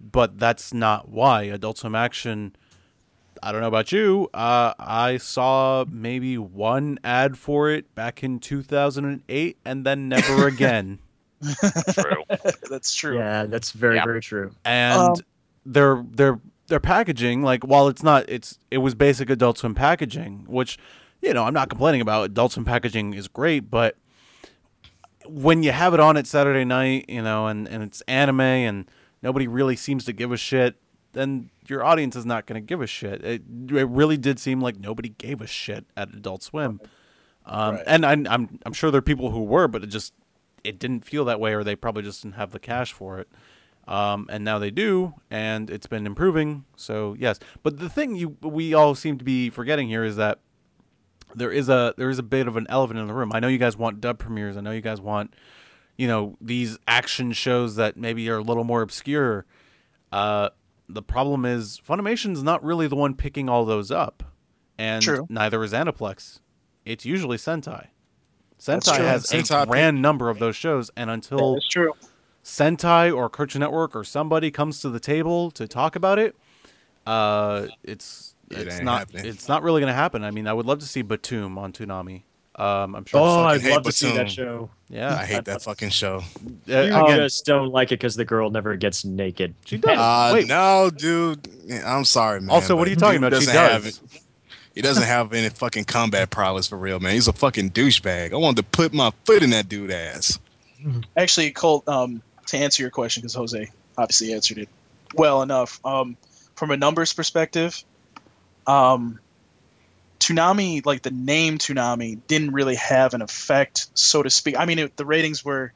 but that's not why Adult Swim Action. I don't know about you. Uh, I saw maybe one ad for it back in 2008, and then never again. True. That's true. Yeah, that's very Yeah. very true. and Um, their their their packaging like while it's not it's it was basic adult swim packaging which you know i'm not complaining about adult swim packaging is great but when you have it on at saturday night you know and and it's anime and nobody really seems to give a shit then your audience is not going to give a shit it, it really did seem like nobody gave a shit at adult swim um, Right. and I'm, I'm i'm sure there are people who were but it just it didn't feel that way or they probably just didn't have the cash for it um, and now they do, and it's been improving. So yes, but the thing you we all seem to be forgetting here is that there is a there is a bit of an elephant in the room. I know you guys want dub premieres. I know you guys want you know these action shows that maybe are a little more obscure. Uh, the problem is Funimation's not really the one picking all those up, and True. neither is Aniplex. It's usually Sentai. Sentai has Sentai a grand number of those shows, and until true. Sentai or Cartoon Network or somebody comes to the table to talk about it, uh, it's It it's not happening. it's not really going to happen. I mean, I would love to see Batum on Toonami. Um, I'm sure. Oh, I'd hate love to see that show. yeah, I hate that fucking show. Uh, You again, just don't like it because the girl never gets naked. she does. Uh, Wait, no, dude. I'm sorry, man. also, what are you talking about? She doesn't does. it. He doesn't have any fucking combat prowess for real, man. He's a fucking douchebag. I wanted to put my foot in that dude ass. Actually, Colt, um, to answer your question, because Jose obviously answered it well enough. Um, from a numbers perspective, um, Toonami, like the name Toonami, didn't really have an effect, so to speak. I mean, it, the ratings were.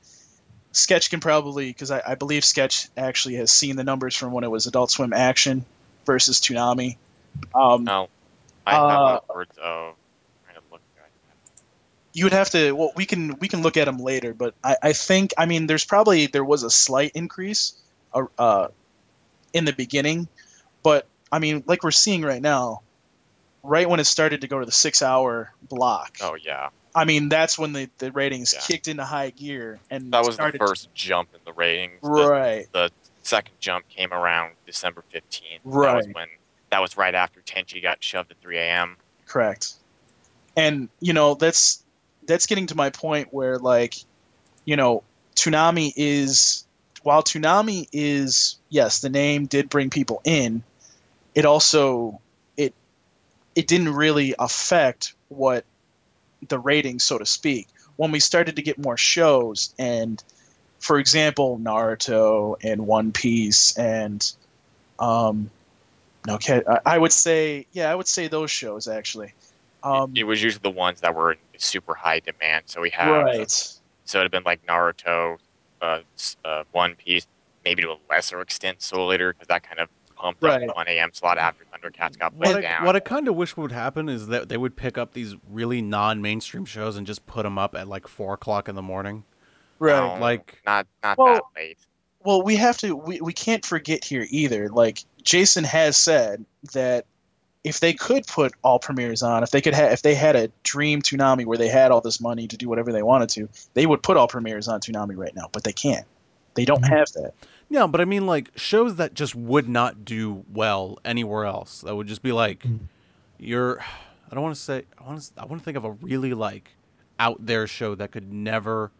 Sketch can probably, because I, I believe Sketch actually has seen the numbers from when it was Adult Swim Action versus Toonami. Um, No, I Uh, have of. Trying to look. you would have to well we can we can look at them later but i, I think i mean there's probably there was a slight increase uh, uh, in the beginning but i mean like we're seeing right now right when it started to go to the six hour block Oh yeah, i mean that's when the, the ratings Yeah. kicked into high gear and that was the started to- first jump in the ratings. Right The, second jump came around December fifteenth. That was Right. when that was right after Tenchi got shoved at 3 a.m. correct and you know that's that's getting to my point where like you know Toonami is while Toonami is yes the name did bring people in it also it didn't really affect what the ratings so to speak when we started to get more shows and for example Naruto and One Piece and um no okay I- I would say yeah I would say those shows actually um it, was usually the ones that were in super high demand. So we had right so it'd have been like Naruto, uh, uh, One Piece, maybe to a lesser extent Soul Eater because that kind of pumped Right. up the 1 a.m. slot after Thundercats got what put I, down. what I kind of wish would happen is that they would pick up these really non-mainstream shows and just put them up at like four o'clock in the morning. right No, like- not not Well, that late. well, we have to. We, we can't forget here either. Like Jason has said that if they could put all premieres on, if they could have, if they had a dream Toonami where they had all this money to do whatever they wanted to, they would put all premieres on Toonami right now. But they can't. They don't mm-hmm. have that. Yeah, but I mean, like shows that just would not do well anywhere else. That would just be like, you're. I don't want to say. I want to. I want to think of a really like out there show that could never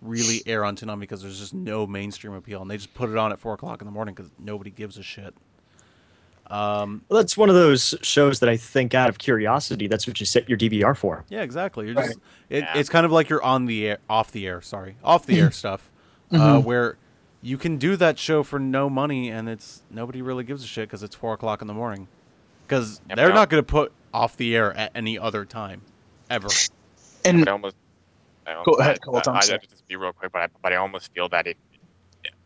really air on Toonami because there's just no mainstream appeal, and they just put it on at four o'clock in the morning because nobody gives a shit. Um, Well, that's one of those shows that I think, out of curiosity, that's what you set your DVR for. yeah, exactly. You're just. It, Yeah. It's kind of like you're on the air, off the air. Sorry, off the air stuff, uh, where you can do that show for no money, and it's nobody really gives a shit because it's four o'clock in the morning. Because Yep, they're no. not going to put off the air at any other time, ever. And But I almost. I don't- Go ahead, I, Colt, I'm I, I just be real quick, but I, but I almost feel that it,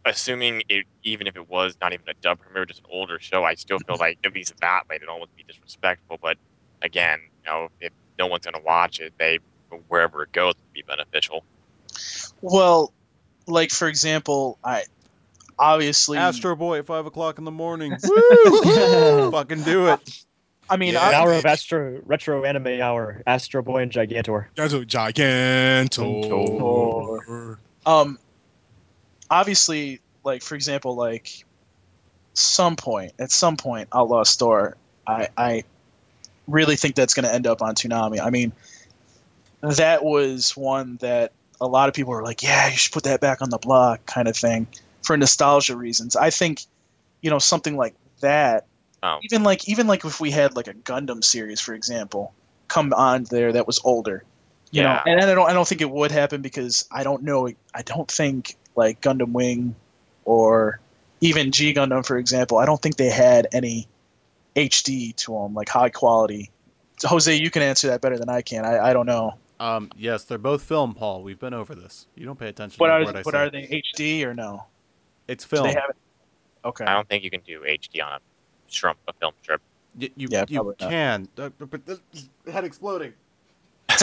assuming it, even if it was not even a dub premiere, just an older show, I still feel like at least that late it'd almost be disrespectful. But again, you know, if no one's gonna watch it, they wherever it goes would be beneficial. well, like for example, I obviously. Astro Boy at five o'clock in the morning. Fucking do it. I mean, Yeah. I- Hour of Astro Retro Anime Hour, Astro Boy and Gigantor. That's Gigantor. um obviously like for example like some point at some point Outlaw Star i i really think that's going to end up on Toonami. i mean that was one that a lot of people were like yeah you should put that back on the block kind of thing for nostalgia reasons i think you know something like that Oh. even like even like if we had like a gundam series for example come on there that was older you Yeah. know and i don't i don't think it would happen because i don't know i don't think like gundam wing or even g gundam for example i don't think they had any hd to them like high quality so jose you can answer that better than i can i, I don't know Um, yes, they're both film, Paul. We've been over this. You don't pay attention but to are, what I but say. are they hd or no It's film. they have it okay I don't think you can do HD on a shrimp a film strip. Y- you Yeah, you can. Uh, but the head exploding.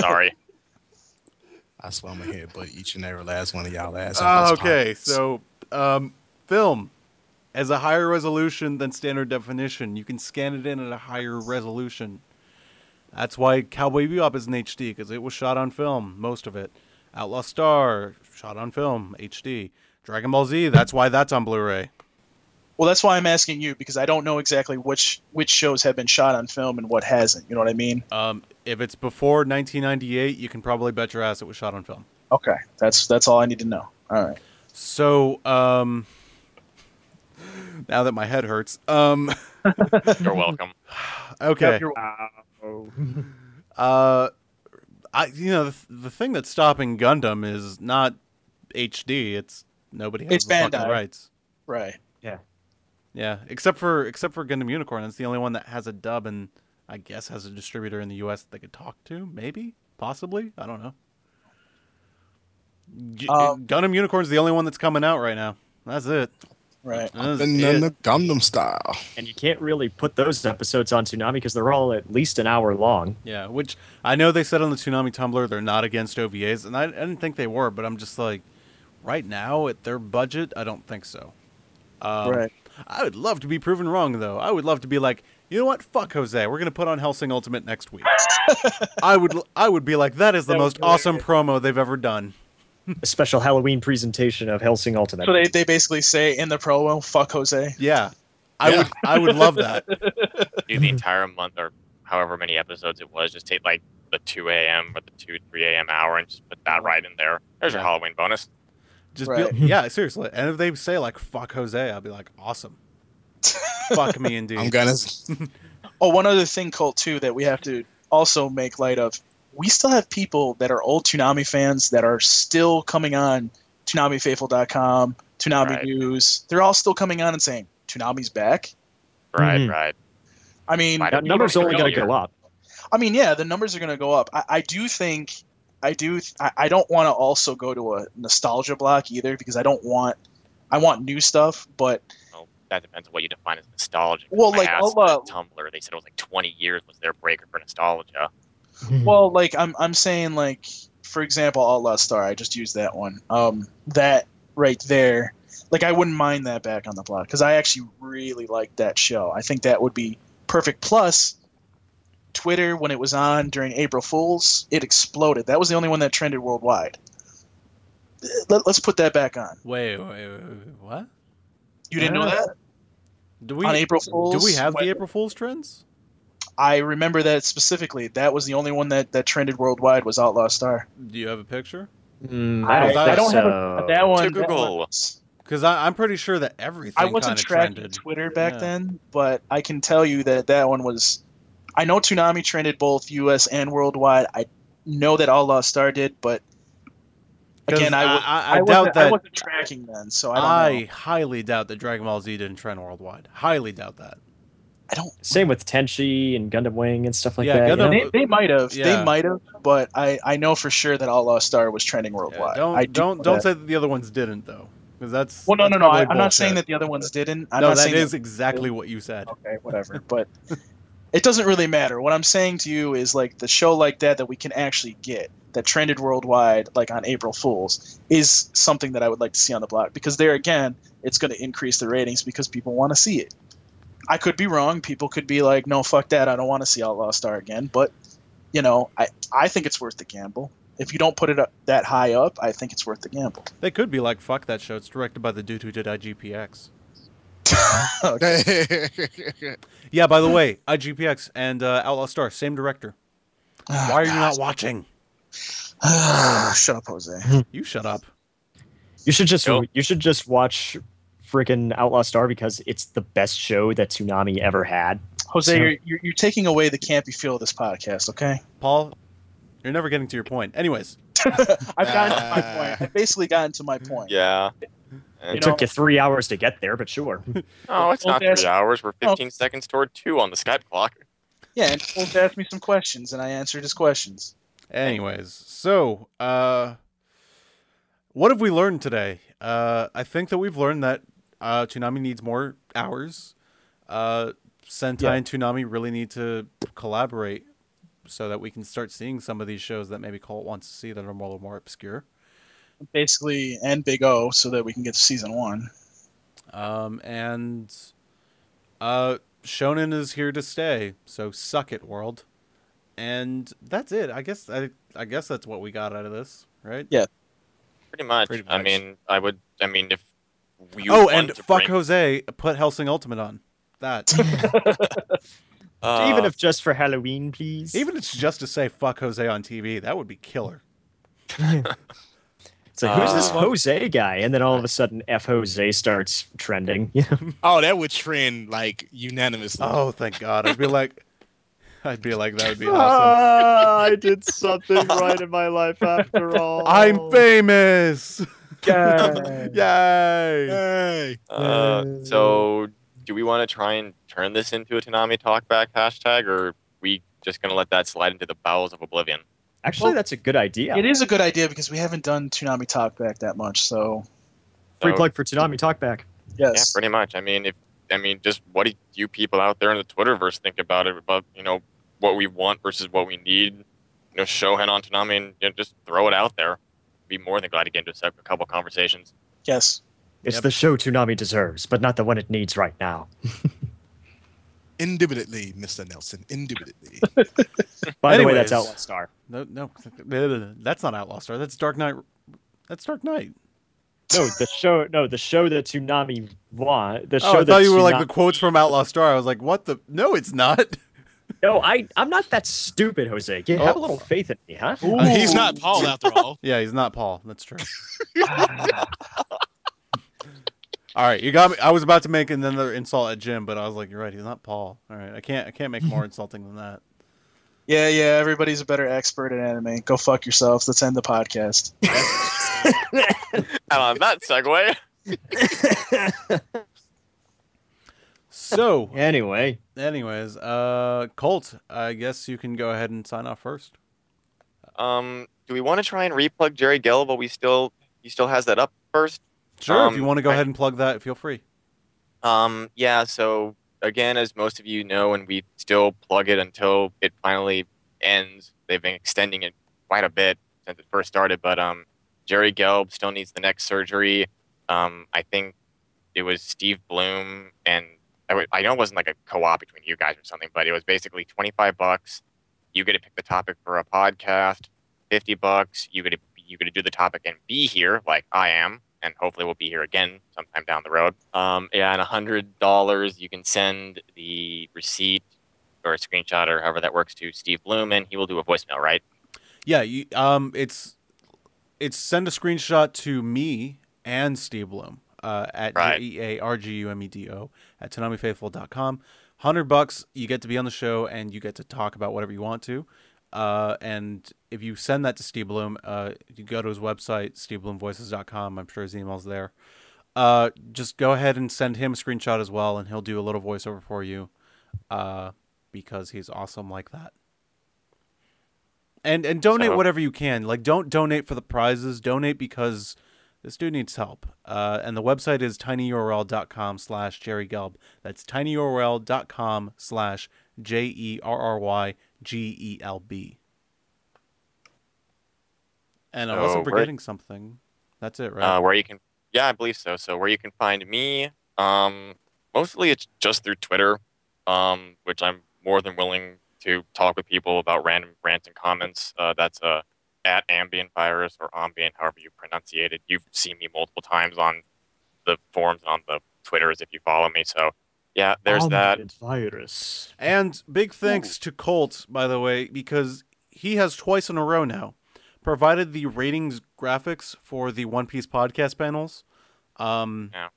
Sorry. I swear my head, but each and every last one of y'all ass. Ah, okay, so um, film as a higher resolution than standard definition. You can scan it in at a higher resolution. That's why Cowboy Bebop is in HD because it was shot on film, most of it. Outlaw Star shot on film, HD. Dragon Ball Z, that's why that's on Blu-ray. Well, that's why I'm asking you because I don't know exactly which which shows have been shot on film and what hasn't. You know what I mean? Um, if it's before 1998, you can probably bet your ass it was shot on film. Okay, that's that's all I need to know. All right. So, um, now that my head hurts, um, You're welcome. okay. Oh. Uh, I you know the, the thing that's stopping Gundam is not HD. It's nobody has It's the fucking rights. Right. Yeah, Yeah. except for except for Gundam Unicorn. it's the only one that has a dub and I guess has a distributor in the U.S. that they could talk to. Maybe, possibly. I don't know. G- Um, Gundam Unicorn's the only one that's coming out right now. That's it. Right. And then the Gundam style. And you can't really put those episodes on Toonami because they're all at least an hour long. Yeah, which I know they said on the Toonami Tumblr they're not against OVAs, and I, I didn't think they were, but I'm just like, right now at their budget, I don't think so. Um, right. I would love to be proven wrong, though. I would love to be like, you know what? Fuck Jose. We're gonna put on Hellsing Ultimate next week. I would, I would be like, that is the That most awesome promo they've ever done. A special Halloween presentation of Hellsing Ultimate. So they, they basically say in the promo, "Fuck Jose." Yeah, I Yeah. would, I would love that. Do the entire month or however many episodes it was. Just take like the 2 a.m. or the 2 3 a.m. hour and just put that right in there. There's your Halloween bonus. Just Right. be, yeah, seriously. And if they say like "fuck Jose," I'll be like, awesome. Fuck me indeed. I'm gonna. Oh, one other thing, Colt, too, that we have to also make light of. We still have people that are old Toonami fans that are still coming on ToonamiFaithful.com, Toonami Right. News. They're all still coming on and saying, Toonami's back. Right, Mhm. right. I mean, Why that number's go only going to go up. I mean, yeah, the numbers are going to go up. I, I do think, I do, I, I don't want to also go to a nostalgia block either because I don't want, I want new stuff, but that depends on what you define as nostalgia. Well, I like, asked I'll, uh, Tumblr, they said it was like 20 years was their breaker for nostalgia. Hmm. Well, like I'm I'm saying like for example, Outlaw Star. I just used that one. Um, that right there. like I wouldn't mind that back on the block because I actually really liked that show. I think that would be perfect. Plus, Twitter when it was on during April Fools, it exploded. That was the only one that trended worldwide. Uh, let, us put that back on. Wait, wait, wait, wait, what? You didn't know uh, that? Do we On April Fools, Do we have when- the April Fools trends? I remember that specifically. That was the only one that, that trended worldwide was Outlaw Star. Do you have a picture? Mm, I, I don't, I don't have a, that one. To that one Google. Because I'm pretty sure that everything I wasn't tracking trended. Twitter back Yeah. then, but I can tell you that that one was. I know Toonami trended both U.S. and worldwide. I know that Outlaw Star did, but again, I wasn't, doubt I that. wasn't tracking then, so I don't I know. highly doubt that Dragon Ball Z didn't trend worldwide. Highly doubt that. I don't. Same with Tenchi and Gundam Wing and stuff like Yeah, that. you Gundam- know? They, they might have. Yeah. They might have, but I, I know for sure that Outlaw Star was trending Yeah, worldwide. don't I do don't don't say that the other ones didn't though, because that's Well, no, that's no, no. I, I'm not saying that the other ones didn't. I'm no, not that saying that- exactly what you said. okay, whatever. But it doesn't really matter. What I'm saying to you is like the show like that that we can actually get that trended worldwide, like on April Fools, is something that I would like to see on the block because there again, it's going to increase the ratings because people want to see it. I could be wrong. People could be like, "No, fuck that. I don't want to see Outlaw Star again." But you know, I I think it's worth the gamble. If you don't put it up that high up, I think it's worth the gamble. They could be like, "Fuck that show." It's directed by the dude who did IGPX. Yeah, by the way, IGPX and uh, Outlaw Star, same director. Why are you not watching? Shut up, Jose. You shut up. You should just Nope. you should just watch freaking Outlaw Star because it's the best show that Toonami ever had. Jose, So- you're, you're you're taking away the campy feel of this podcast. Okay. Paul, you're never getting to your point. Anyways, I've gotten to my Ah. point. I've basically gotten to my point. Yeah. It And, You took you three hours to get there, but sure. oh, it's not three hours. We're Oh. 15 seconds toward two on the Skype clock. Yeah, and Wolf asked me some questions, and I answered his questions. anyways, so uh, what have we learned today? Uh, I think that we've learned that uh, Toonami needs more hours. Uh, Sentai Yeah. and Toonami really need to collaborate so that we can start seeing some of these shows that maybe Colt wants to see that are more, a little more obscure. Basically, and Big O, so that we can get to season one. Um, and uh, Shonen is here to stay, so suck it, world. And that's it. I guess I, I guess that's what we got out of this, right? Yeah. Pretty much. Pretty I mean, I would. I mean, if you oh, and to fuck bring, Jose, put Hellsing Ultimate on. That. uh, Even if just for Halloween, please. Even if it's just to say fuck Jose on TV, that would be killer. it's like, who's this Uh, Jose guy? And then all of a sudden, F Jose starts trending. oh, that would trend like unanimously. Oh, thank God. I'd be like, I'd be like, that would be awesome. Ah, I did something right in my life after all. I'm famous. Yay. Yay. Hey. Uh, so, do we want to try and turn this into a Toonami Talkback hashtag, or are we just gonna let that slide into the bowels of oblivion? Actually, that's a good idea. It is a good idea because we haven't done Toonami Talkback that much. So Free So- plug for Toonami Talkback. Yes. Yeah, pretty much. I mean, if I mean, just what do you people out there in the Twitterverse think about it? About you know what we want versus what we need. You know, Shonen on Toonami, and you know, just throw it out there. Be more than glad to get into a couple conversations. yes. It's Yep. the show Toonami deserves, but not the one it needs right now. Indubitably, Mr. Nelson. Indubitably. By the way, that's Anyways. Outlaw Star. No, no, that's not Outlaw Star. That's Dark Knight. That's Dark Knight. No, the show. No, the show that Toonami want. The oh, show Oh, I that thought you were like the quotes from Outlaw Star. I was like, what the? No, it's not. No, I. I'm not that stupid, Jose. You have a little faith in me, huh? Uh, he's not Paul after all. Yeah, he's not Paul. That's true. All right, you got me. I was about to make another insult at Jim, but I was like, you're right. He's not Paul. All right, I can't. I can't make more insulting than that. Yeah, yeah. Everybody's a better expert at anime. Go fuck yourselves. Let's end the podcast. And on that segue, So, Anyway, anyways, uh, Colt, I guess you can go ahead and sign off first. um, do we want to try and replug Jerry Gill while we still he still has that up first? Sure, if Um, you want to go I- ahead and plug that, feel free. Um, yeah, so again, as most of you know, and we still plug it until it finally ends. They've been extending it quite a bit since it first started, but um, Jerry Gelb still needs the neck surgery. Um, I think it was Steve Blum and I, know it wasn't like a co-op between you guys or something, but it was basically 25 bucks. You get to pick the topic for a podcast. 50 bucks. You get to you get to do the topic and be here like I am, and hopefully we'll be here again sometime down the road. Um, yeah, and hundred dollars you can send the receipt or a screenshot or however that works to Steve Blum, and he will do a voicemail, right? Yeah, you, um, it's it's send a screenshot to me and Steve Blum uh, at Right. J E A R G U M E D O at ToonamiFaithful.com. Hundred bucks, you get to be on the show and you get to talk about whatever you want to. Uh, and if you send that to Steve Blum, uh, you go to his website, stevebloomvoices.com. I'm sure his email's there. Uh, just go ahead and send him a screenshot as well, and he'll do a little voiceover for you, uh, because he's awesome like that. And and donate So- whatever you can. Like don't donate for the prizes. Donate because this dude needs help. Uh, and the website is tinyurl.com slash Jerry Gelb. That's tinyurl.com slash J E R R Y G E L B. And unless So I'm where- forgetting something, that's it, right? uh, where you can yeah i believe so so where you can find me um mostly it's just through twitter um which i'm more than willing to talk with people about random rants and comments uh, that's uh at ambient virus or ambient however you pronunciate it you've seen me multiple times on the forums and on the twitters if you follow me so yeah there's that virus. And big thanks to Colt, by the way, because he has twice in a row now provided the ratings graphics for the One Piece podcast panels. Um, Yeah.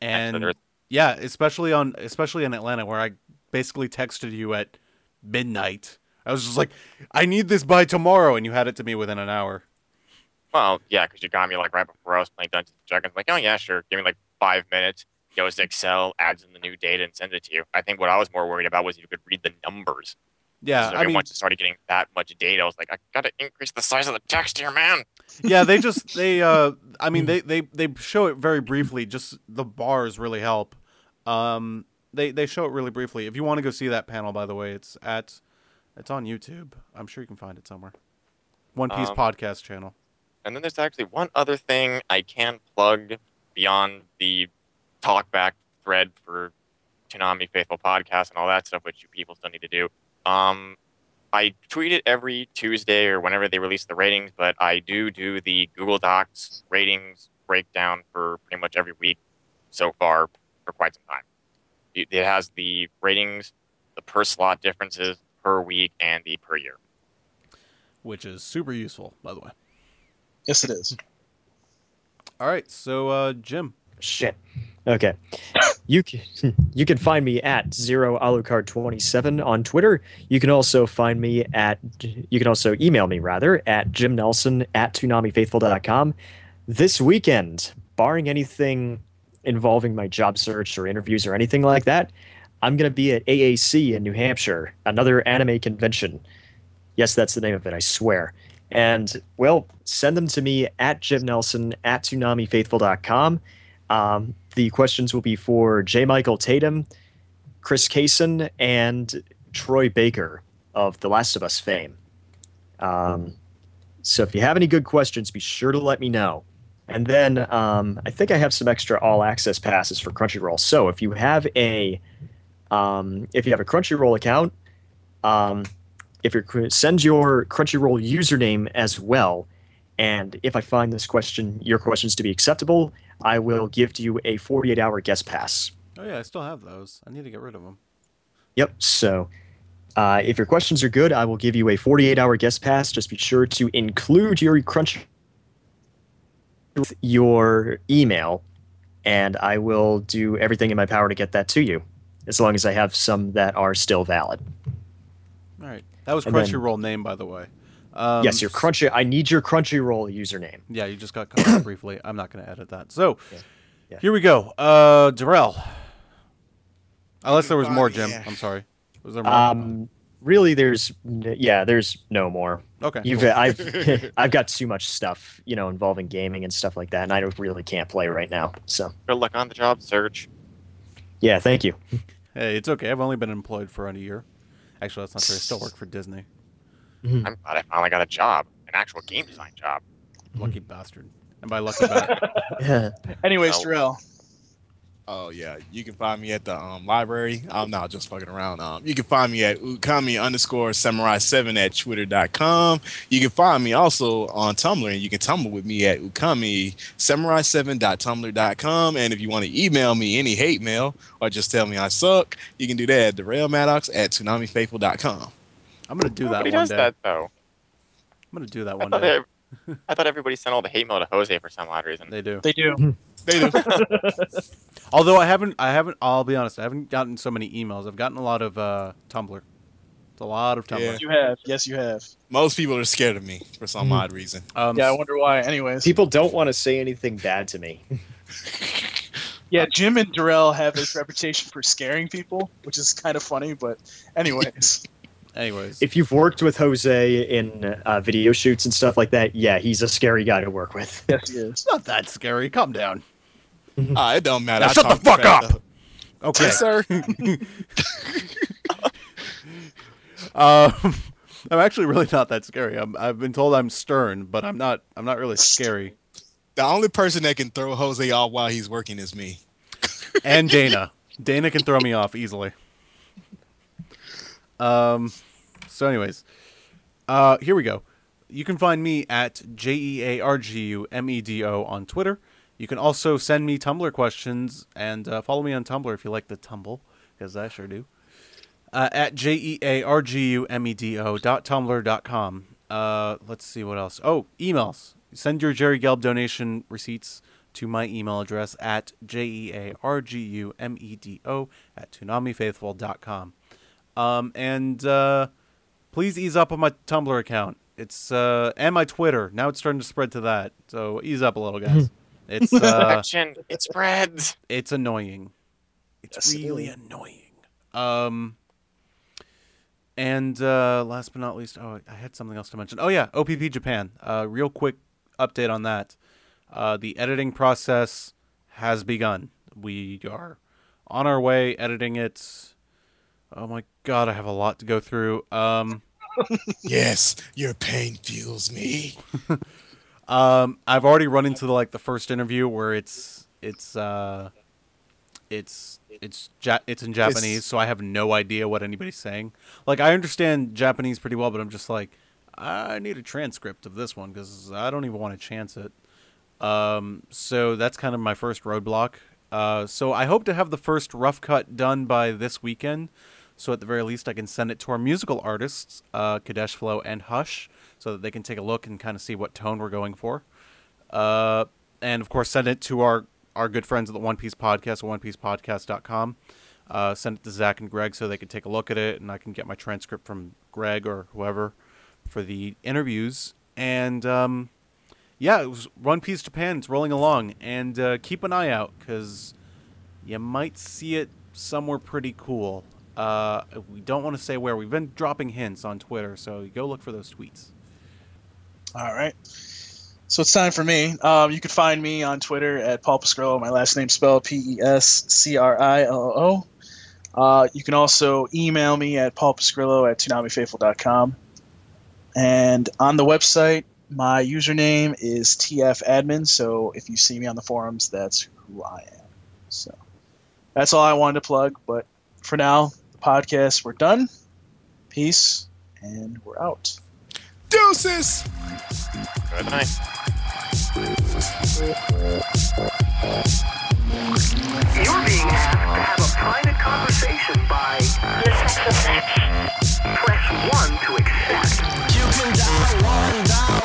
and yeah, especially on especially in Atlanta, where I basically texted you at midnight. I was just like, "I need this by tomorrow," and you had it to me within an hour. Well, yeah, because you got me like right before I was playing Dungeons and Dragons. Like, oh yeah, sure. Give me like five minutes. Goes to Excel, adds in the new data, and sends it to you. I think what I was more worried about was you could read the numbers. Yeah, so I mean, once you started getting that much data, I was like, I gotta increase the size of the text here, man. yeah, they just they uh, I mean, they they they show it very briefly. Just the bars really help. Um, they they show it really briefly. If you want to go see that panel, by the way, it's at it's on YouTube. I'm sure you can find it somewhere. One Piece Um, podcast channel. And then there's actually one other thing I can plug beyond the talkback thread for Toonami Faithful Podcast and all that stuff, which you people still need to do. Um, I tweet it every Tuesday or whenever they release the ratings, but I do do the Google Docs ratings breakdown for pretty much every week so far for quite some time. It, it has the ratings, the per slot differences per week, and the per year. which is super useful, by the way. Yes, it is. All right, so uh, Jim. Shit. Okay. You can you can find me at zero alucard twenty seven on Twitter. You can also find me at you can also email me rather at Jim Nelson at ToonamiFaithful.com. This weekend, barring anything involving my job search or interviews or anything like that, I'm gonna be at AAC in New Hampshire, another anime convention. Yes, that's the name of it, I swear. And well, send them to me at Jim Nelson at ToonamiFaithful.com. Um, the questions will be for J. Michael Tatum, Chris Cason, and Troy Baker of The Last of Us fame. Um, so if you have any good questions, be sure to let me know. And then um, I think I have some extra all access passes for Crunchyroll. So if you have a um, if you have a Crunchyroll account, um, if you send your Crunchyroll username as well, and if I find this question your questions to be acceptable, I will give you a 48 hour guest pass. Oh yeah, I still have those. I need to get rid of them. Yep. So uh, if your questions are good, I will give you a 48 hour guest pass. Just be sure to include your crunch with your email, and I will do everything in my power to get that to you, as long as I have some that are still valid. All right, that was And then- Crunchyroll name, by the way. Um, yes, your Crunchy. I need your Crunchyroll username. Yeah, you just got cut off briefly. I'm not going to edit that. So, Yeah. Yeah. here we go. Uh, Darrell. Unless there was more, Jim. I'm sorry. Was there more? Um, really, there's yeah, there's no more. okay. You've cool. I've I've got too much stuff, you know, involving gaming and stuff like that, and I really can't play right now. So Good luck on the job search. yeah, thank you. Hey, it's okay. I've only been employed for under a year. Actually, that's not true. I still work for Disney. Mm-hmm. I'm glad I finally got a job, an actual game design job. Lucky bastard. And by lucky back. Yeah. Anyways. Terrell. Oh yeah, you can find me at the um, library. I'm not just fucking around. Um, you can find me at ukami underscore samurai seven at twitter.com. You can find me also on Tumblr, and you can tumble with me at ukami samurai seven tumblr.com. And if you want to email me any hate mail or just tell me I suck, you can do that at the Maddox at toonamifaithful.com. I'm gonna do that Nobody one does day. that though. I'm gonna do that I one thought, day. ev- I thought everybody sent all the hate mail to Jose for some odd reason. They do. They do. They do. Although I haven't, I haven't. I'll be honest. I haven't gotten so many emails. I've gotten a lot of uh, Tumblr. It's a lot of Tumblr. Yeah. You have. Yes, you have. Most people are scared of me for some Mhm. odd reason. Um, Yeah, I wonder why. Anyways. People don't want to say anything bad to me. Yeah, Jim and Darrell have this reputation for scaring people, which is kind of funny. But, anyways, anyways, If you've worked with Jose in uh, video shoots and stuff like that, yeah, he's a scary guy to work with. yes, he is. not that scary. Calm down. Ah, it don't matter. Now I shut the fuck up. though. Okay. Yes, sir. Um, I'm actually really not that scary. I'm, I've been told I'm stern, but I'm not. I'm not really scary. the only person that can throw Jose off while he's working is me. And Dana. Dana can throw me off easily. Um. So, anyways, uh, here we go. You can find me at J E A R G U M E D O on Twitter. You can also send me Tumblr questions and uh, follow me on Tumblr if you like the tumble, because I sure do. Uh, at J E A R G U M E D O dot tumblr dot com. Uh, let's see what else. Oh, emails. Send your Jerry Gelb donation receipts to my email address at J E A R G U M E D O at toonamifaithful.com. Um, and uh, please ease up on my Tumblr account. It's uh, and my Twitter. Now it's starting to spread to that. So ease up a little, guys. It's uh, Action, it spreads. it's annoying. It's Yes, really is. annoying. Um, and uh, last but not least, oh, I had something else to mention. Oh yeah, OPP Japan. Uh, real quick update on that. Uh, the editing process has begun. We are on our way editing it. Oh my god, I have a lot to go through. Um, Yes, your pain fuels me. Um, I've already run into the, like the first interview where it's it's uh, it's it's ja- it's in Japanese, so I have no idea what anybody's saying. Like I understand Japanese pretty well, but I'm just like, I need a transcript of this one because I don't even want to chance it. Um, so that's kind of my first roadblock. Uh, so I hope to have the first rough cut done by this weekend. So at the very least, I can send it to our musical artists, uh, Kadesh Flow and Hush, so that they can take a look and kind of see what tone we're going for. Uh, and of course, send it to our, our good friends at the One Piece Podcast OnePiecePodcast.com. Uh, send it to Zach and Greg so they can take a look at it, and I can get my transcript from Greg or whoever for the interviews. And um, yeah, it was One Piece Japan. It's rolling along, and uh, keep an eye out because you might see it somewhere pretty cool. Uh, we don't want to say where. We've been dropping hints on Twitter, so go look for those tweets. All right. So it's time for me. Um, you can find me on Twitter at Paul Pescrillo. My last name spelled P E S C R I L O. Uh, you can also email me at paulpescrillo at toonamifaithful.com. And on the website, my username is tfadmin. So if you see me on the forums, that's who I am. So that's all I wanted to plug. But for now, the podcast, we're done. Peace, and we're out. Deuces. Good night. You're being asked to have a private conversation by Le sexe sexe. press 1 to accept. You can die